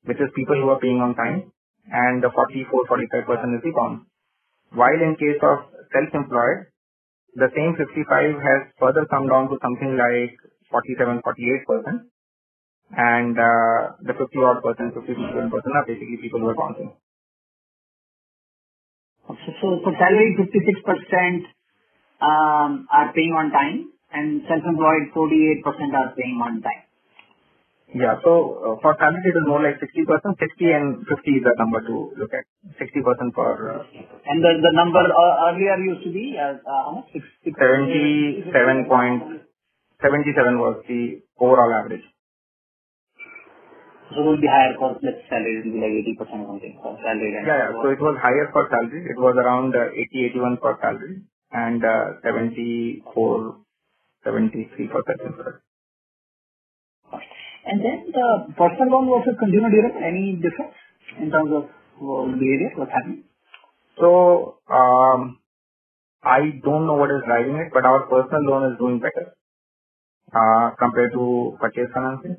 which is people who are paying on time, and the 44, 45% is the bounce. While in case of self-employed, the same 55 has further come down to something like 47, 48%, and uh, the 50 odd percent, 50 percent are basically people who are bouncing. So, so for salary, 56% um, are paying on time and self-employed 48% are paying on time. Yeah. So uh, for salary, it is more like 60%. 60 and 50 is the number to look at. 60% for uh, And the, the number uh, earlier used to be uh, uh, how much? Six, six, 77 point, 77 was the overall average. So it will be higher for let's salary, it will be like 80% or something for salary. And Yeah, yeah. So it was higher for salary. It was around uh, 80, 81 for salary and uh, 74, 73 for self-employed. And then the personal loan versus consumer durable, any difference in terms of uh, behavior, what's happening? So, um, I don't know what is driving it, but our personal loan is doing better uh, compared to purchase financing.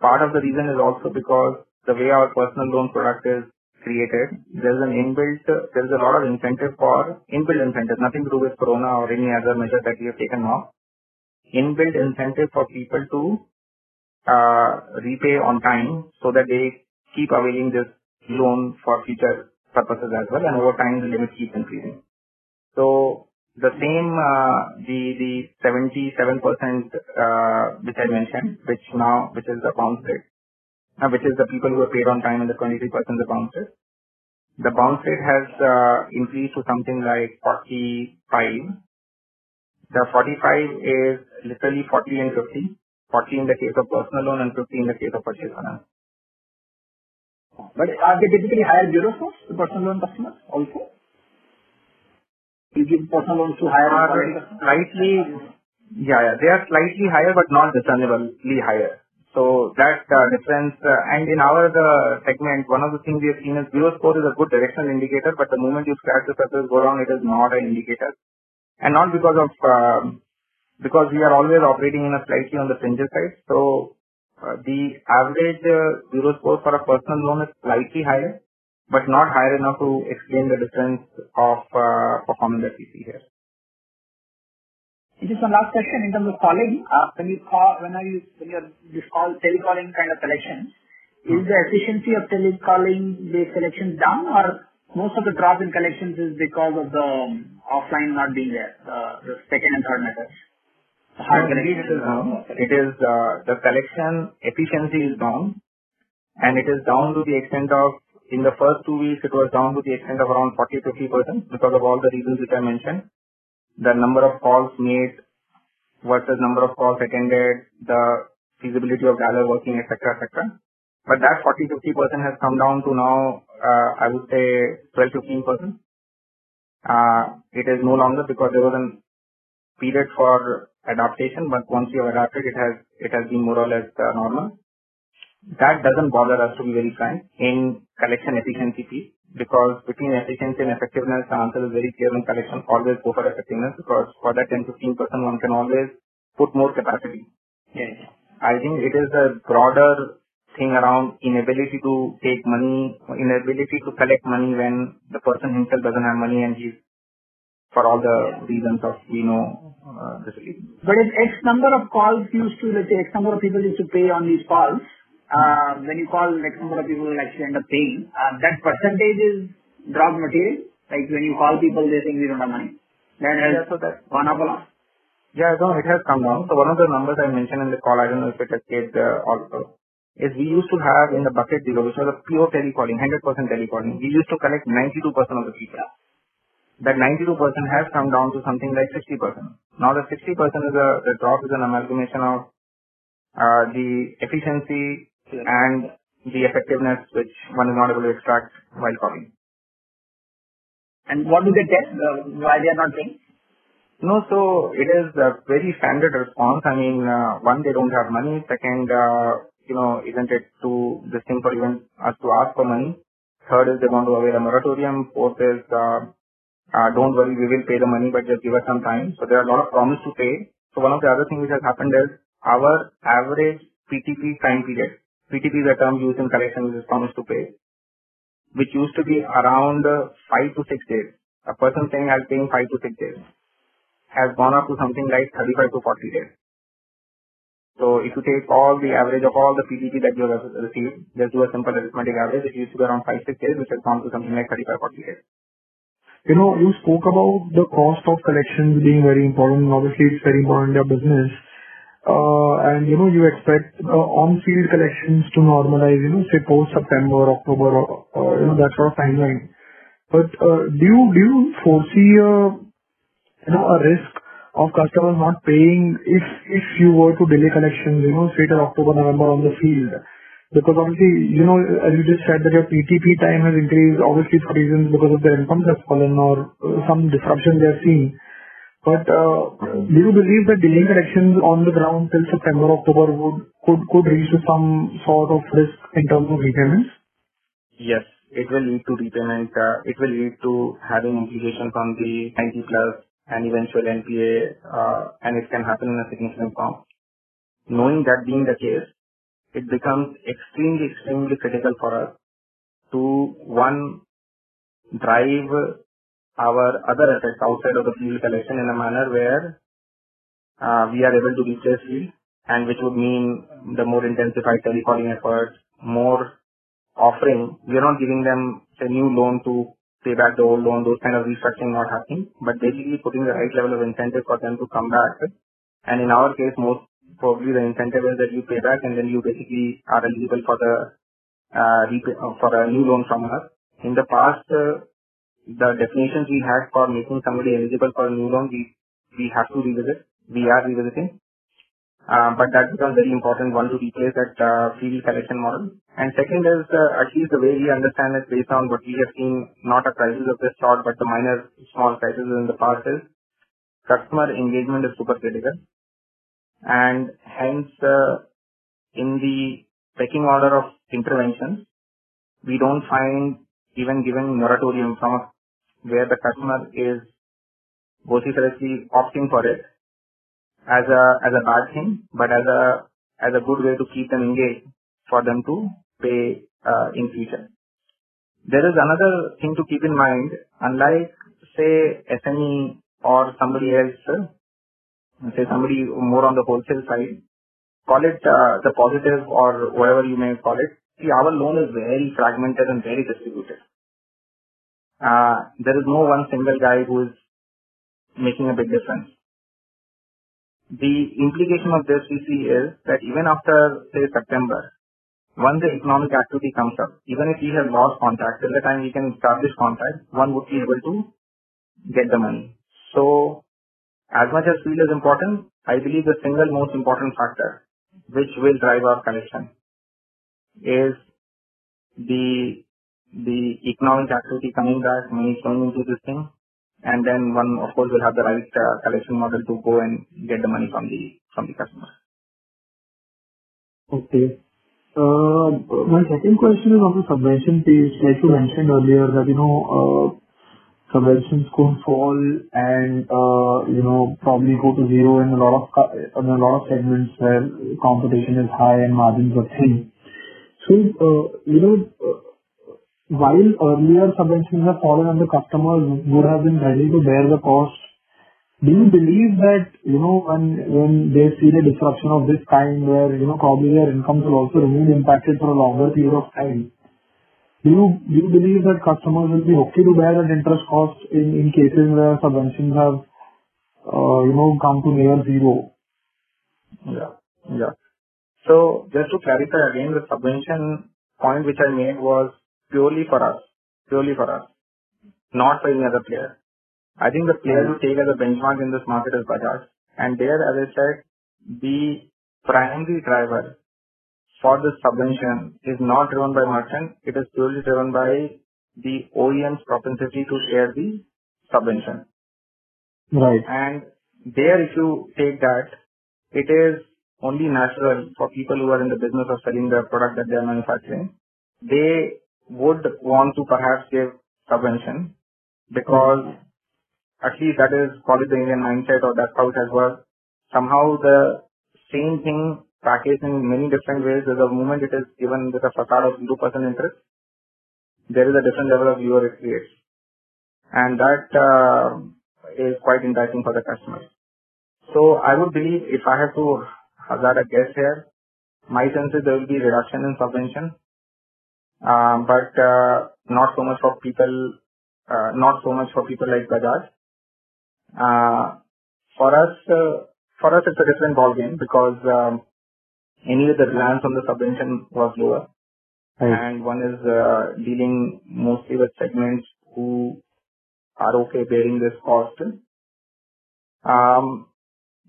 Part of the reason is also because the way our personal loan product is created, there's an inbuilt, there's a lot of incentive for inbuilt incentive, nothing to do with Corona or any other measure that we have taken now. Inbuilt incentive for people to uh, repay on time so that they keep availing this loan for future purposes as well, and over time the limit keeps increasing. So the same, uh, the the 77% uh, which I mentioned, which now which is the bounce rate, uh, which is the people who are paid on time, and the 23% the bounce rate. The bounce rate has uh, increased to something like 45. The 45 is literally 40 and 50. 40 in the case of personal loan and 50 in the case of purchase finance. But are they typically higher bureau scores, the personal loan customers also? You give personal loans to higher slightly, yeah, yeah, they are slightly higher, but not discernibly higher. So that uh, difference, uh, and in our uh, segment, one of the things we have seen is bureau score is a good directional indicator, but the moment you scratch the surface, go down, it is not an indicator. And not because of, um, because we are always operating in a slightly on the fringes side. So uh, the average uh, bureau score for a personal loan is slightly higher, but not higher enough to explain the difference of uh, performance that we see here. Just one last question in terms of calling. Uh, when you call, when are you, when you're this call, telecalling kind of collections, is the efficiency of telecalling based collections down or most of the drop in collections is because of the offline not being there, the second and third methods. Hard collection. It is uh, the collection efficiency is down, and it is down to the extent of, in the first two weeks, it was down to the extent of around 40%-50% because of all the reasons which I mentioned. The number of calls made versus number of calls attended, the feasibility of dialer working, et But That 40%-50% has come down to now, uh, I would say 12%-15%. Uh, it is no longer because there was a period for adaptation, but once you have adapted, it has it has been more or less uh, normal. That doesn't bother us, to be very frank, in collection efficiency piece, because between efficiency and effectiveness, the answer is very clear in collection. Always go for effectiveness, because for that 10%-15%, one can always put more capacity. Yes. I think it is a broader thing around inability to take money, inability to collect money when the person himself doesn't have money and he's, for all the reasons of we know the reason. If X number of calls used to, let's say, X number of people used to pay on these calls, uh, when you call X number of people will actually end up paying, uh, that percentage is dropped material. Like when you call people, they think we don't have money. That has gone up a lot? Yeah, no, it has come down. So one of the numbers I mentioned in the call, I don't know if it has stayed also, is we used to have in the bucket zero, which was a pure telecalling, 100% telecalling. We used to collect 92% of the people. That 92% has come down to something like 60%. Now the 60% is a, the drop is an amalgamation of uh, the efficiency and the effectiveness which one is not able to extract while calling. And what do they tell? Uh, why they are not paying? No. So it is a very standard response. I mean, uh, one, they don't have money. Second, uh, you know, isn't it too distinct for even us to ask for money? Third is they want to avail a moratorium. Fourth is, Uh, don't worry, we will pay the money, but just give us some time. So there are a lot of promise to pay. So one of the other things which has happened is our average PTP time period. PTP is a term used in collection, which is promise to pay, which used to be around uh, five to six days. A person saying, "I'll pay in five to six days," has gone up to something like 35 to 40 days. So if you take all the average of all the PTP that you have received, just do a simple arithmetic average, it used to be around five, six days, which has gone to something like 35, 40 days. You know, you spoke about the cost of collections being very important, obviously it's very important in your business. Uh, and you know, you expect uh, on-field collections to normalize, you know, say post-September, October, or you know, that sort of timeline. But uh, do you do you foresee a you know, a risk of customers not paying if if you were to delay collections, you know, say till October, November on the field? Because obviously, you know, as you just said that your PTP time has increased, obviously for reasons because of their incomes has fallen or some disruption they are seeing. But uh, do you believe that delaying collections on the ground till September, October would could could reach to some sort of risk in terms of repayments? Yes, it will lead to repayment. Uh, It will lead to having implications on the 90+ and eventual NPA, uh, and it can happen in a significant form. Knowing that being the case, it becomes extremely extremely critical for us to, one, drive our other assets outside of the field collection in a manner where uh, we are able to reach replace field, and which would mean the more intensified telecalling efforts, more offering. We are not giving them a new loan to pay back the old loan, those kind of restructuring not happening, but basically putting the right level of incentive for them to come back. And in our case, most probably the incentive is that you pay back and then you basically are eligible for the uh, for a new loan from us. In the past, uh, the definitions we had for making somebody eligible for a new loan, we we have to revisit. We are revisiting. Uh, but that becomes very important, one, to replace that uh, field collection model. And Second is, uh, at least the way we understand it based on what we have seen, not a crisis of this sort, but the minor small crises in the past is, customer engagement is super critical. And hence, uh, in the pecking order of interventions, we don't find even giving moratorium from where the customer is vociferously opting for it as a as a bad thing, but as a as a good way to keep them engaged for them to pay uh, in future. There is another thing to keep in mind. Unlike, say, SME or somebody else, say somebody more on the wholesale side, call it uh, the positive or whatever you may call it. See, our loan is very fragmented and very distributed. Uh, there is no one single guy who is making a big difference. The implication of this we see is that even after, say, September, once the economic activity comes up, even if we have lost contact, till the time we can establish contact, one would be able to get the money. So as much as field is important, I believe the single most important factor which will drive our collection is the the economic activity coming back, money flowing into this thing, and then one, of course, will have the right uh, collection model to go and get the money from the from the customer. Okay. Uh, my second question is on the subvention piece. Like you mentioned earlier that, you know, uh, subventions could fall and, uh, you know, probably go to zero in a lot of, in a lot of segments where competition is high and margins are thin. So, uh, you know, uh, while earlier subventions have fallen and the customers would have been ready to bear the cost, do you believe that, you know, when when they see the disruption of this kind where, you know, probably their incomes will also remain impacted for a longer period of time, do you believe that customers will be okay to bear that interest cost in cases where subventions have, uh, you know, come to near zero? Yeah. Yeah. So just to clarify again, the subvention point which I made was purely for us, purely for us, not for any other player. I think the player to take as a benchmark in this market is Bajaj. And there, as I said, the primary driver for this subvention is not driven by merchant. It is purely driven by the OEM's propensity to share the subvention. Right. And there, if you take that, it is only natural for people who are in the business of selling the product that they are manufacturing. They would want to perhaps give subvention because at least that is it the Indian mindset or that's how it has worked. Somehow the same thing packaged in many different ways. A moment it is given with a facade of 2% interest. There is a different level of viewer it creates. And that uh, is quite enticing for the customers. So I would believe if I have to hazard a guess here, my sense is there will be reduction in subvention um, but uh, not so much for people, uh, not so much for people like Bajaj. Uh, for us, for us, it's a different ballgame because um, anyway, the reliance on the subvention was lower. Right. And one is uh, dealing mostly with segments who are okay bearing this cost. Um,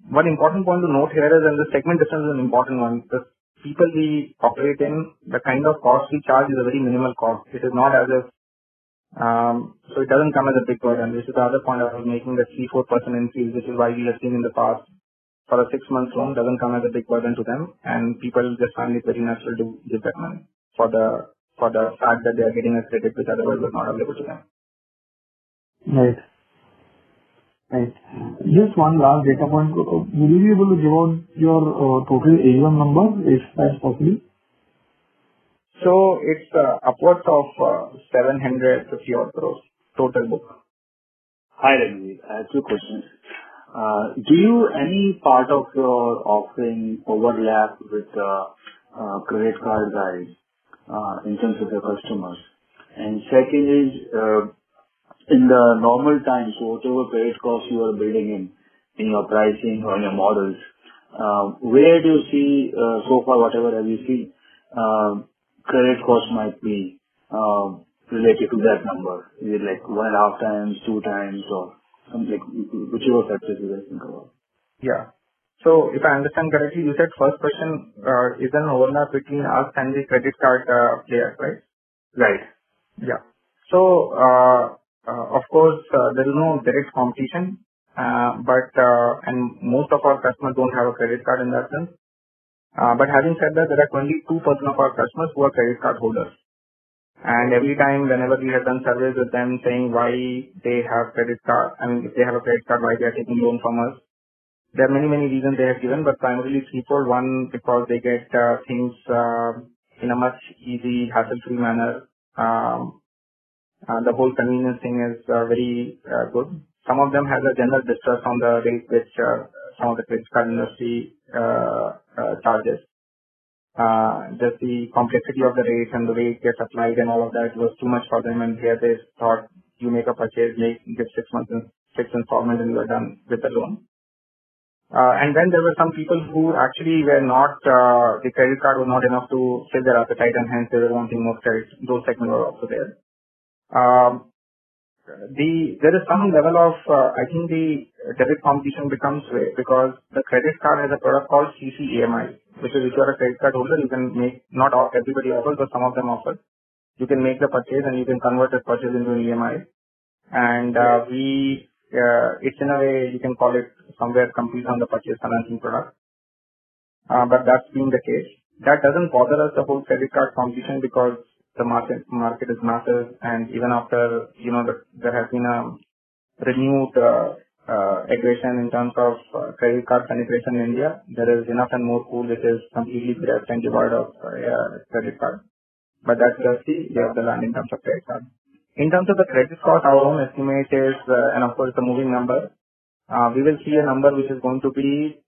one important point to note here is, and the segment difference is an important one. The people we operate in, the kind of cost we charge is a very minimal cost. It is not as if, um, so it doesn't come as a big burden. This is the other point I was making, the 3-4% increase, which is why we have seen in the past for a six month loan doesn't come as a big burden to them and people just find it very natural to give that money for the for the fact that they are getting a credit which otherwise was not available to them. Right. Right. Just one last data point. Will you be able to give out your uh, total AUM number, if that's possible? So It's uh, upwards of uh, 750 odd crores total book. Hi, Ranvir. I have two questions. Do you any part of your offering overlap with uh uh credit card guys uh in terms of your customers? And Second is, in the normal times, whatever credit costs you are building in in your pricing or your models, uh, where do you see, uh, so far, whatever have you seen, uh, credit cost might be related to that number? Is it like one and a half times, two times, or like whichever factors you guys think about? Yeah. So if I understand correctly, you said first question, uh, is an overlap between us and the credit card players, right? Right. Yeah. So, uh, of course, uh, there is no direct competition, uh, but and most of our customers don't have a credit card in that sense. But having said that, there are 22% of our customers who are credit card holders. And every time, whenever we have done surveys with them saying why they have credit card, I mean, if they have a credit card, why they are taking loan from us, there are many, many reasons they have given, but primarily threefold. One, because they get things in a much easy, hassle-free manner. Um, uh, the whole convenience thing is uh, very uh, good. Some of them have a general distrust on the rate which some of the credit card industry charges. Just the complexity of the rates and the way it gets applied and all of that was too much for them, and here they thought you make a purchase, make give six months in six installments and you are done with the loan. Uh, and then there were some people who actually were not, uh, the credit card was not enough to fill their appetite and hence they were wanting more credit. Those segments were also there. Um, the there is some level of uh, I think the debit competition becomes way because the credit card has a product called CCEMI, which is if you are a credit card holder, you can make not all, everybody offers, but some of them offer. You can make the purchase and you can convert the purchase into an EMI. And uh, we uh, it's in a way you can call it somewhere complete on the purchase financing product. Uh, but that's been the case. That doesn't bother us the whole credit card competition because the market market is massive, and even after, you know, the- there has been a renewed uh, uh, aggression in terms of uh, credit card penetration in India, there is enough and more pool which is completely bereft and devoid of uh, credit card. But that's just the lay of the land in terms of credit card. In terms of the credit cost, our own estimate is, uh, and of course, the moving number, uh, we will see a number which is going to be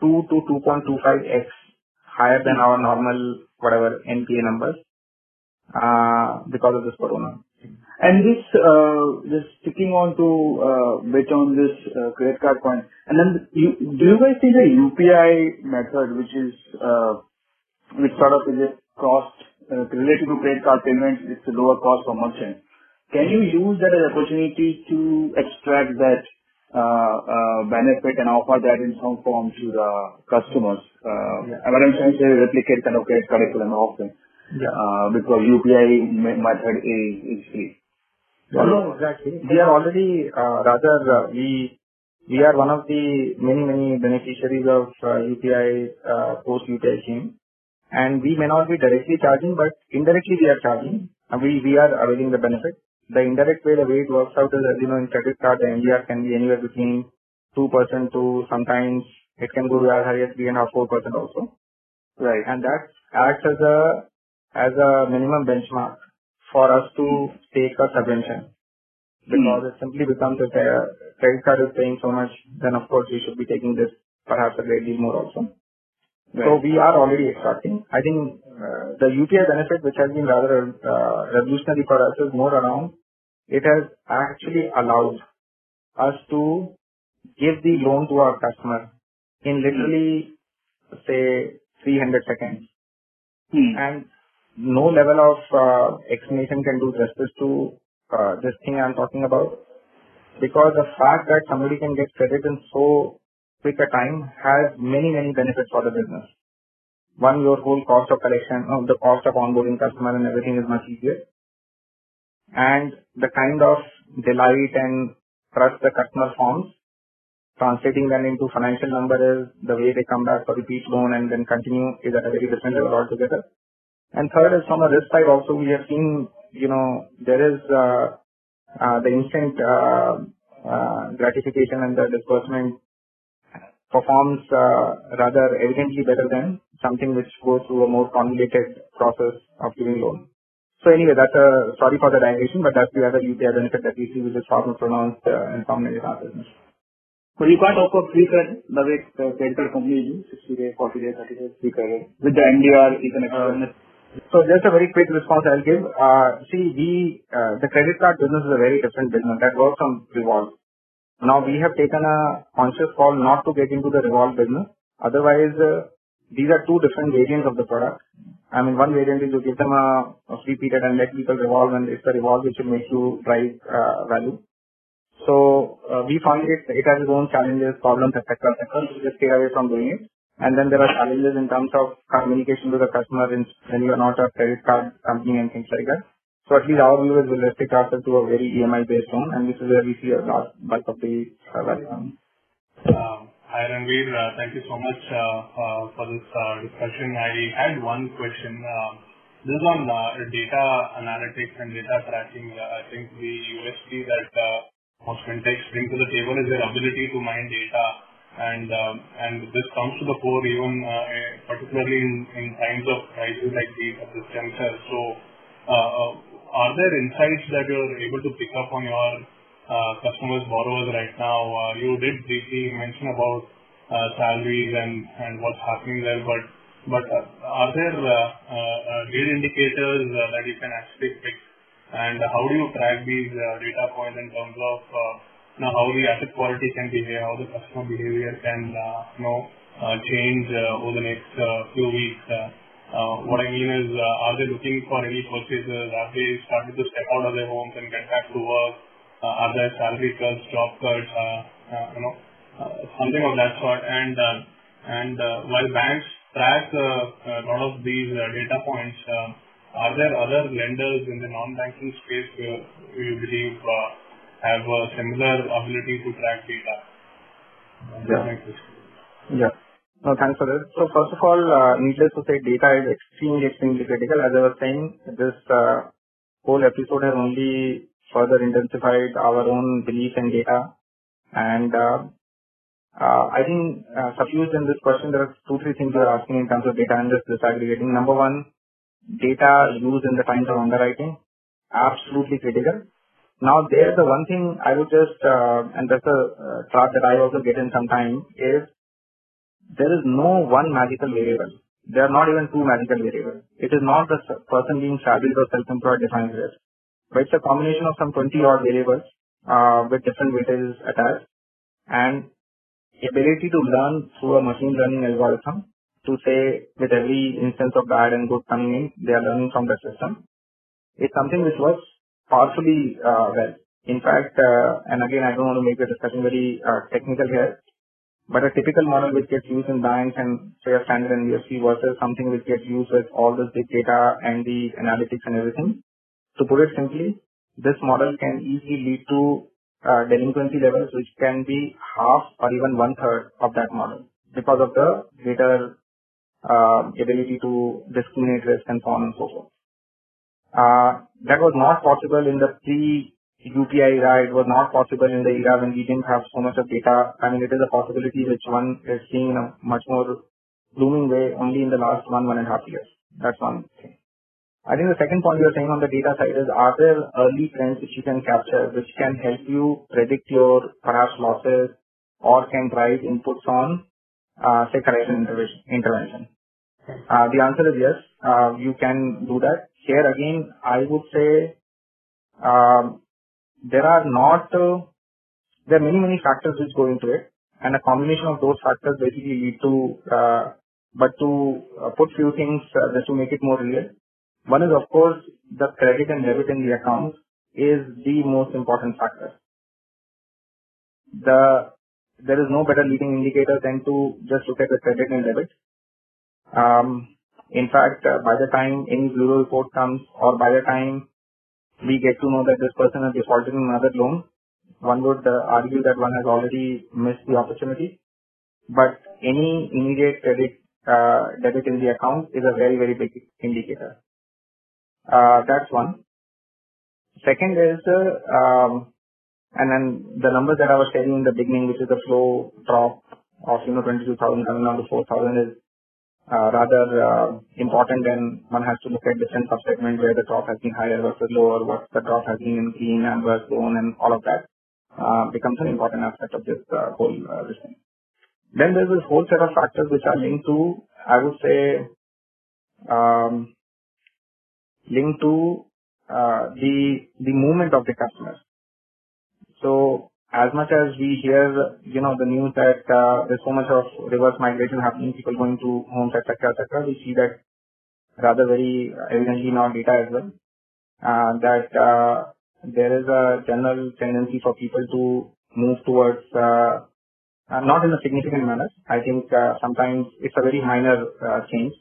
2 to 2.25x higher than our normal, whatever, NPA numbers, uh, because of this corona. And this, uh, just sticking on to, uh, bit on this, credit card point. And then do you guys see the UPI method, which is, which sort of is a cost, related to credit card payments, it's a lower cost for merchant. Can you use that as opportunity to extract that, benefit and offer that in some form to the customers? Uh, Yeah. what I'm trying to say, replicate kind of credit equivalent offering, Yeah. uh, because UPI method is, is free. No, exactly. We are already, uh, rather, uh, we we are one of the many, many beneficiaries of uh, UPI, uh, post-UPI scheme. And we may not be directly charging, but indirectly we are charging. And we we are availing the benefit. The indirect way, the way it works out is, as you know, in credit card, the MDR can be anywhere between 2% to sometimes it can go to as high as 3.5%-4% also. Right. and that acts as a as a minimum benchmark for us to take a subvention. Because it simply becomes if a credit card is paying so much, then of course we should be taking this perhaps a great deal more also. So we are already extracting. I think uh, the UPI benefit, which has been rather uh, revolutionary for us, is more around it has actually allowed us to give the loan to our customer in literally, say, 300 seconds. Hmm. And no level of uh, explanation can do justice to uh, this thing I'm talking about. Because the fact that somebody can get credit in so quick a time has many, many benefits for the business. One, your whole cost of collection, uh, the cost of onboarding customer and everything is much easier. And the kind of delight and trust the customer forms, translating them into financial number is the way they come back for repeat loan and then continue is at a very different level altogether. And third is from a risk side also, we have seen, you know, there is uh, uh, the instant uh, uh, gratification and the disbursement performs rather evidently better than something which goes through a more convoluted process of giving loan. So anyway, that's a sorry for the digression, but that's the other UPI benefit that we see, which is far more pronounced uh, and prominent in our business. But you can't offer free credit the way the credit card companies do, 60 days, 40 days, 30 days free credit. With the MDR, you can it. So just a very quick response I'll give. Uh, see, we, uh, the credit card business is a very different business that works on revolve. Now we have taken a conscious call not to get into the revolve business. Otherwise, uh, these are two different variants of the product. I mean, one variant is you give them a, a free period and let people revolve and it's the revolve which will make you drive uh, value. So uh, we found it, it has its own challenges, problems, etc. etc. So just stay away from doing it. And then there are challenges in terms of communication to the customer when you are not a credit card company and things like that. So at least our view is we'll restrict ourselves to a very EMI based loan and this is where we see a large bulk of the uh, value. Um, Hi, Ranvir. Uh, Thank you so much uh, uh, for this discussion. I had one question. Um, This is on data analytics and data tracking. I think the USP that most fintechs bring to the table is their ability to mine data, and um, this comes to the fore even particularly in times of crisis like these at this juncture. So, are there insights that you're able to pick up on your customers, borrowers right now? Uh, You did briefly mention about uh, salaries and and what's happening there, but but uh, are there uh, uh, uh, lead indicators uh, that you can actually pick and how do you track these data points in terms of how the asset quality can behave, how the customer behavior can uh, you know, uh, change over the next few weeks? What I mean is, are they looking for any purchases? Have they started to step out of their homes and get back to work? Uh, are there salary cuts, job cuts, uh, uh, you know, something of that sort? And while banks track a lot of these data points, um, are there other lenders in the non-banking space where you believe have a similar ability to track data? Question. Yeah. No, thanks for this. First of all, needless to say, data is extremely extremely critical. As I was saying, this whole episode has only further intensified our own belief in data. And uh, uh, I think uh, suffused in this question, there are two, three things you are asking in terms of data and just disaggregating. Number one, data used in the times of underwriting, absolutely critical. Now, there, the one thing I would just, and that's a thought that I also get in sometime, is there is no one magical variable. There are not even two magical variables. It is not the person being salaried or self-employed defines risk. But it's a combination of some 20 odd variables uh, with different weightages attached, and ability to learn through a machine learning algorithm to say with every instance of bad and good coming in, they are learning from the system. It's something which works powerfully uh, well. In fact, uh, and again, I don't want to make the discussion very uh, technical here, but a typical model which gets used in banks and say a standard NBFC versus something which gets used with all this big data and the analytics and everything. To put it simply, this model can easily lead to uh, delinquency levels which can be half or even one-third of that model because of the greater uh, ability to discriminate risk and so on and so forth. Uh, that was not possible in the pre-UPI era. It was not possible in the era when we didn't have so much of data. I mean, it is a possibility which one is seeing in a much more blooming way only in the last one and a half years. That's one thing. I think the second point you are saying on the data side is, are there early trends which you can capture, which can help you predict your perhaps losses or can drive inputs on, uh, say, correction intervention? Uh, The answer is yes, uh, you can do that. Here again, I would say um, there are not, uh, there are many many factors which go into it, and a combination of those factors basically lead to. Uh, but to put few things just to make it more real. One is, of course, the credit and debit in the account is the most important factor. The, there is no better leading indicator than to just look at the credit and debit. Um, in fact, uh, by the time any bureau report comes or by the time we get to know that this person has defaulted on another loan, one would uh, argue that one has already missed the opportunity. But any immediate credit, uh, debit in the account is a very, very big indicator. Uh, that's one. Second is, uh um and then the numbers that I was sharing in the beginning, which is the flow drop of 22,000 coming down to 4,000 is uh, rather uh, important and one has to look at different sub-segments where the drop has been higher versus lower, what the drop has been in clean and worse loan and all of that becomes an important aspect of this whole thing. Then there's this whole set of factors which are linked to, I would say, um, linked to uh, the the movement of the customers. So as much as we hear you know, the news that uh, there's so much of reverse migration happening, people going to homes, etc., cetera. We see that rather very evidently in our data as well, uh, that there is a general tendency for people to move towards, not in a significant manner. I think sometimes it's a very minor change.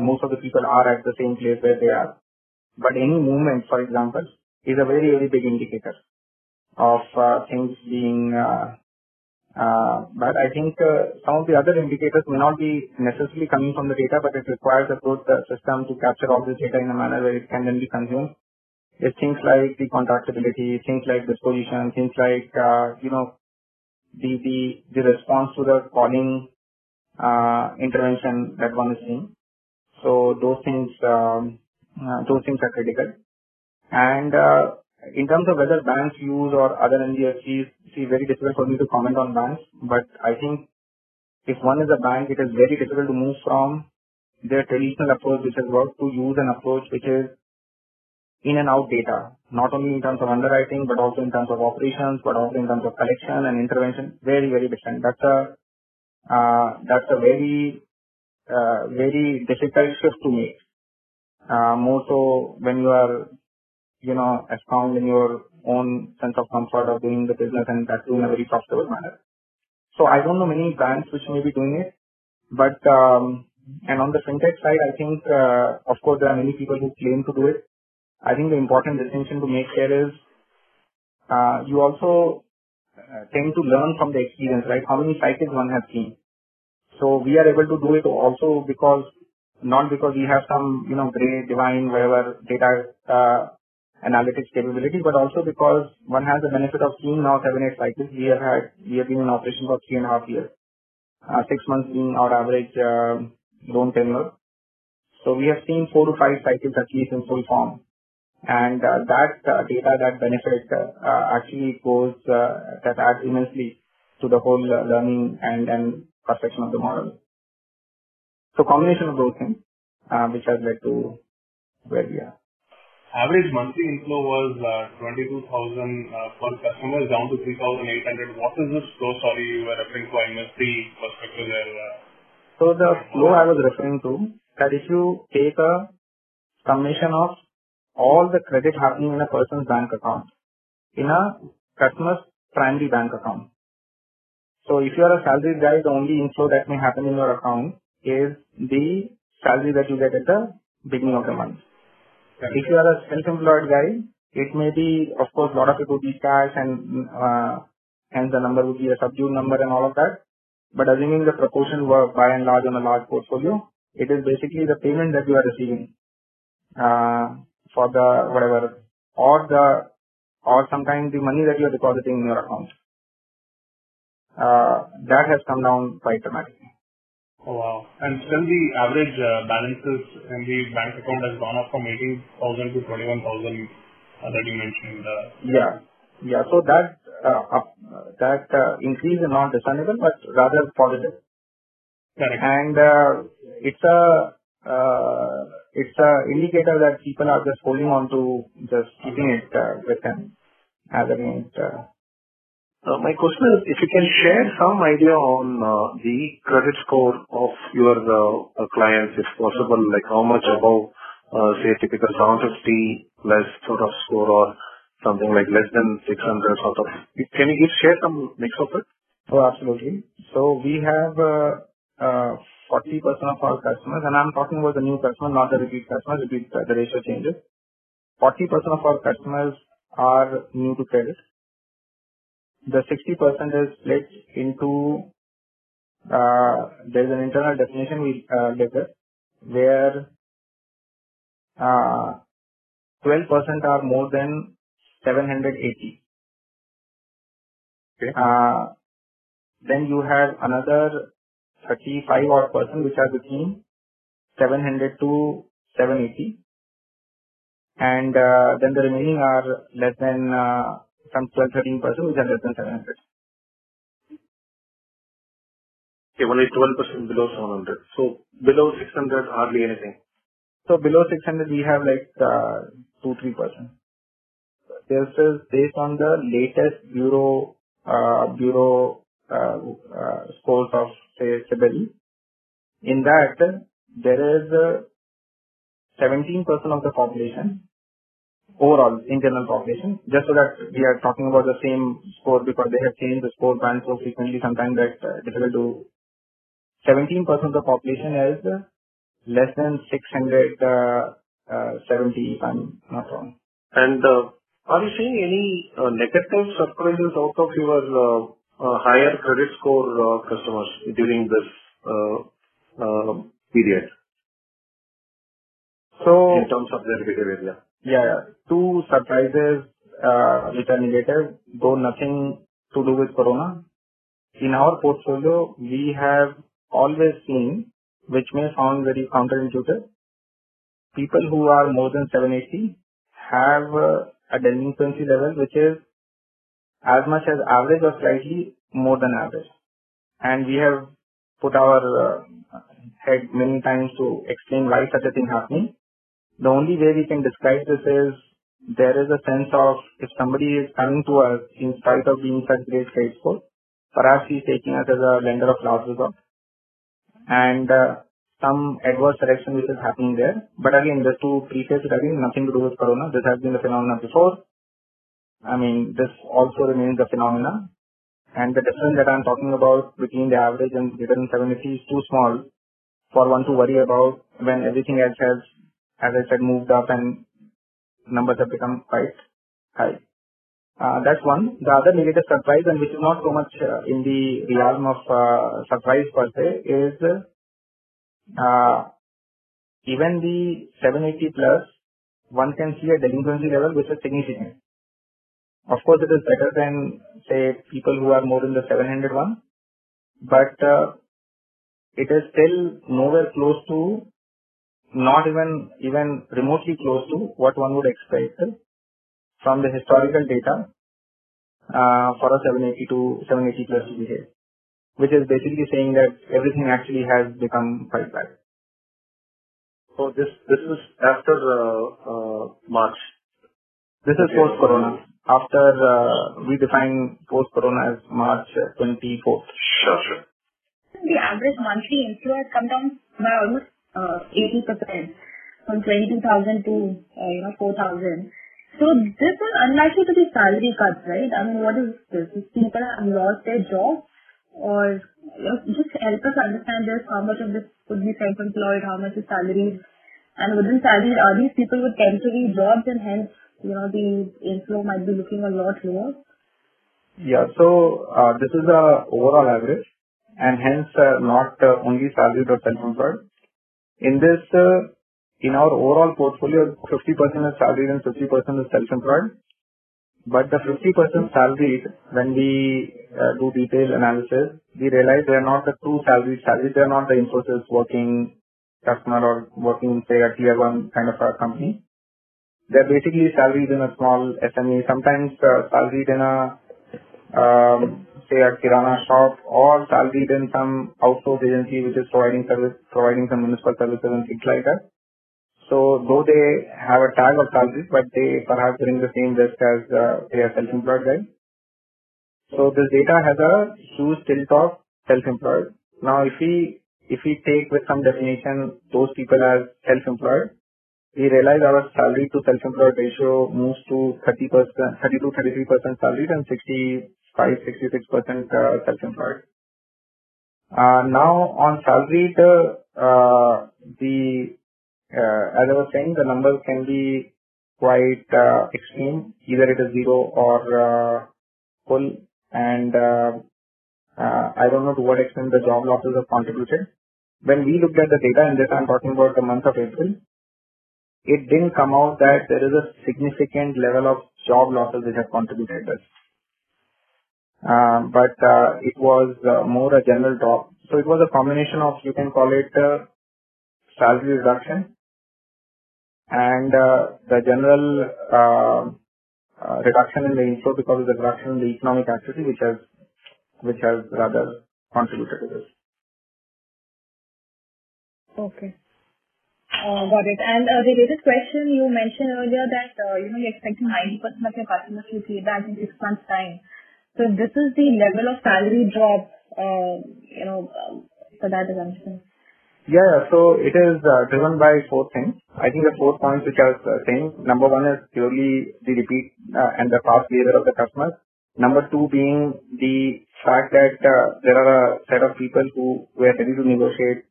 Most of the people are at the same place where they are. But any movement, for example, is a very very big indicator of uh, things being uh, uh, But I think some of the other indicators may not be necessarily coming from the data, but it requires a good system to capture all this data in a manner where it can then be consumed. It's things like the contractability, things like disposition, things like you know, the response to the calling intervention that one is seeing. So those things um, are critical. And uh, in terms of whether banks use or other NBFCs, see, very difficult for me to comment on banks. But I think if one is a bank, it is very difficult to move from their traditional approach, which has worked, to use an approach which is in and out data, not only in terms of underwriting, but also in terms of operations, but also in terms of collection and intervention. Very, very different. That's a uh, that's a very uh, very difficult shift to make. Uh, more so when you are, you know, found in your own sense of comfort of doing the business and that's in a very profitable manner. So I don't know many banks which may be doing it, but um, and on the fintech side, I think uh, of course there are many people who claim to do it. I think the important distinction to make here is uh, you also uh, tend to learn from the experience, right? How many cycles one has seen. So we are able to do it also because not because we have some you know great divine whatever data uh, analytics capability, but also because one has the benefit of seeing now seven eight cycles. We have had we have been in operation for three and a half years, uh, six months being our average uh, loan tenure. So we have seen four to five cycles at least in full form and uh, that uh, data, that benefit uh, actually goes that adds immensely to the whole learning and and perfection of the model. So combination of those things, uh, which has led to where we are. Average monthly inflow was uh, 22,000 per customer, down to 3,800. What is this flow? Sorry, you were referring to. I missed the perspective there. So the flow I was referring to, that if you take a summation of all the credit happening in a person's bank account in a customer's primary bank account. So if you are a salaried guy, the only inflow that may happen in your account is the salary that you get at the beginning of the month. If you are a self-employed guy, it may be, of course, a lot of it would be cash and uh, hence the number would be a subdued number and all of that. But assuming the proportion were by and large on a large portfolio, it is basically the payment that you are receiving. Uh, for the whatever or the or sometimes the money that you are depositing in your account. Uh, that has come down quite dramatically. Oh, wow. And still the average uh, balances in the bank account has gone up from 18,000 to 21,000 uh, that you mentioned. Uh. Yeah. Yeah. So that uh, up, that uh, increase is not discernible, but rather positive. Correct. And uh, it's a it's a indicator that people are just holding on to just keeping it uh, with them as against. Uh, my question is if you can share some idea on uh, the credit score of your uh, clients, if possible, like how much above, say, typical 750 less sort of score or something like less than 600 sort of. Can you share some mix of it? Oh, absolutely. So we have uh, 40% of our customers, and I'm talking about the new customer, not the repeat customers, repeat the ratio changes. 40% of our customers are new to credit. The 60% is split into, uh, there's an internal definition we uh, where uh, 12% are more than 780. Okay. Uh, then you have another 35 odd percent, which are between 700 to 780. And uh, then the remaining are less than uh, some 12 13 percent, which are less than 700. Okay, only 12% below 700. So below 600, hardly anything. So below 600, we have like uh, 2 3 percent. This is based on the latest bureau uh, bureau uh, uh, scores of say CIBIL. In that, there is 17% of the population overall in general population, just so that we are talking about the same score because they have changed the score band so frequently sometimes that uh, difficult to 17% of the population is less than 670 if I'm not wrong. And uh, are you seeing any uh, negative surprises out of your higher credit score uh, customers during this uh, uh, period? So in terms of their behavior, yeah. Yeah, two surprises which are negative, though nothing to do with corona. In our portfolio, we have always seen, which may sound very counterintuitive, people who are more than 780 have a delinquency level which is as much as average or slightly more than average. And we have put our uh, head many times to explain why such a thing happening. The only way we can describe this is there is a sense of if somebody is coming to us in spite of being such great score, perhaps he's taking us as a lender of last resort. And uh, some adverse selection which is happening there. But again, just to preface it again, nothing to do with corona. This has been the phenomenon before. I mean, this also remains a phenomenon. And the difference that I'm talking about between the average and greater than 70 is too small for one to worry about when everything else has, as I said, moved up and numbers have become quite high. Uh, that's one. The other negative surprise, and which is not so much uh, in the realm of uh, surprise per se, is uh, even the 780 plus, one can see a delinquency level which is significant. Of course, it is better than, say, people who are more in the 700 one, but uh, it is still nowhere close to, not even even remotely close to what one would expect from the historical data uh, for a 780 to 780 plus to behave, which is basically saying that everything actually has become quite bad. So this this is after uh, uh, March. This is post Corona. After uh, we define post Corona as March 24th. Sure, sure. The average monthly inflow has come down by almost uh, 80% from 22,000 to uh, you know 4,000. So this is unlikely to be salary cuts, right? I mean, what is this? If people have lost their job, or you know, just help us understand this. How much of this could be self-employed? How much is salaried? And within salaried, are these people with temporary jobs, and hence you know the inflow might be looking a lot lower? Yeah. So uh, this is a overall average, and hence uh, not uh, only salaried or self-employed. In this, uh, in our overall portfolio, 50% is salaried and 50% is self-employed. But the 50% salaried, when we uh, do detailed analysis, we realize they are not the true salaried salaried. They are not the Infosys working customer or working, say, a tier one kind of a company. They're basically salaried in a small SME, sometimes uh, salaried in a, um, say, a kirana shop or salaried in some outsourced agency which is providing service, providing some municipal services and things like that. So though they have a tag of salary, but they perhaps bring the same risk as uh, they are self-employed guys. So this data has a huge tilt of self-employed. Now if we if we take with some definition those people as self-employed, we realize our salary to self-employed ratio moves to 30 percent, 30 to 33 percent salaried and 65, 66 percent uh, self-employed. Uh, now on salaried, uh, the as I was saying, the numbers can be quite extreme. Either it is zero or full, and I don't know to what extent the job losses have contributed. When we looked at the data, and this I'm talking about the month of April, it didn't come out that there is a significant level of job losses which have contributed this. Uh, but uh, it was uh, more a general drop. So it was a combination of, you can call it, salary reduction and uh, the general uh, uh, reduction in the inflow because of the reduction in the economic activity, which has which has rather contributed to this. Okay. Got it. And a related question, you mentioned earlier that you know you're expecting 90% of your customers to pay back in six months' time. So this is the level of salary drop, you know, for that assumption. Yeah. So it is uh, driven by four things. I think the four points which I was uh, saying, number one is purely the repeat uh, and the past behavior of the customers. Number two being the fact that uh, there are a set of people who were ready to negotiate,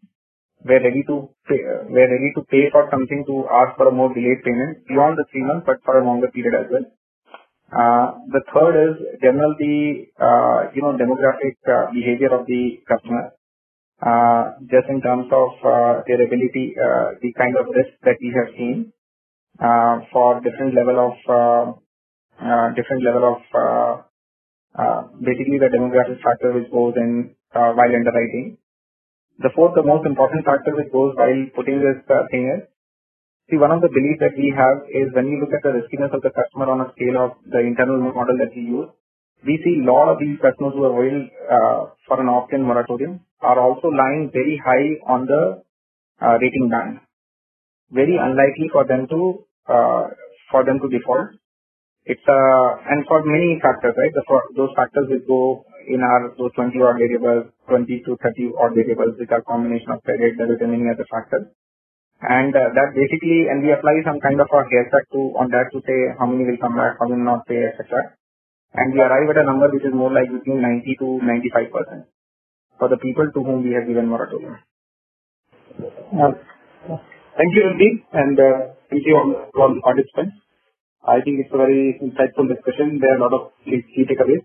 were ready to pay, uh, were ready to pay for something to ask for a more delayed payment beyond the three months, but for a longer period as well. Uh, the third is general the uh, you know demographic uh, behavior of the customer uh, just in terms of uh, their ability, uh, the kind of risk that we have seen uh for different level of uh uh different level of uh uh basically the demographic factor which goes in while underwriting. The fourth, the most important factor which goes while putting this thing is, see, one of the beliefs that we have is when you look at the riskiness of the customer on a scale of the internal model that we use, we see a lot of these customers who are availed for an opt-in moratorium are also lying very high on the uh, rating band. Very unlikely for them to uh, for them to default. It's uh, and for many factors, right? The, for those factors will go in our those 20 odd variables, 20 to 30 odd variables, which are combination of credit, debit, and many other factors. And uh, that basically, and we apply some kind of a haircut to on that to say how many will come back, how many not pay, etc. And we arrive at a number which is more like between 90 to 95 percent for the people to whom we have given moratorium. Thank you, Randeep, and uh, thank you all all the participants. I think it's a very insightful discussion. There are a lot of key takeaways.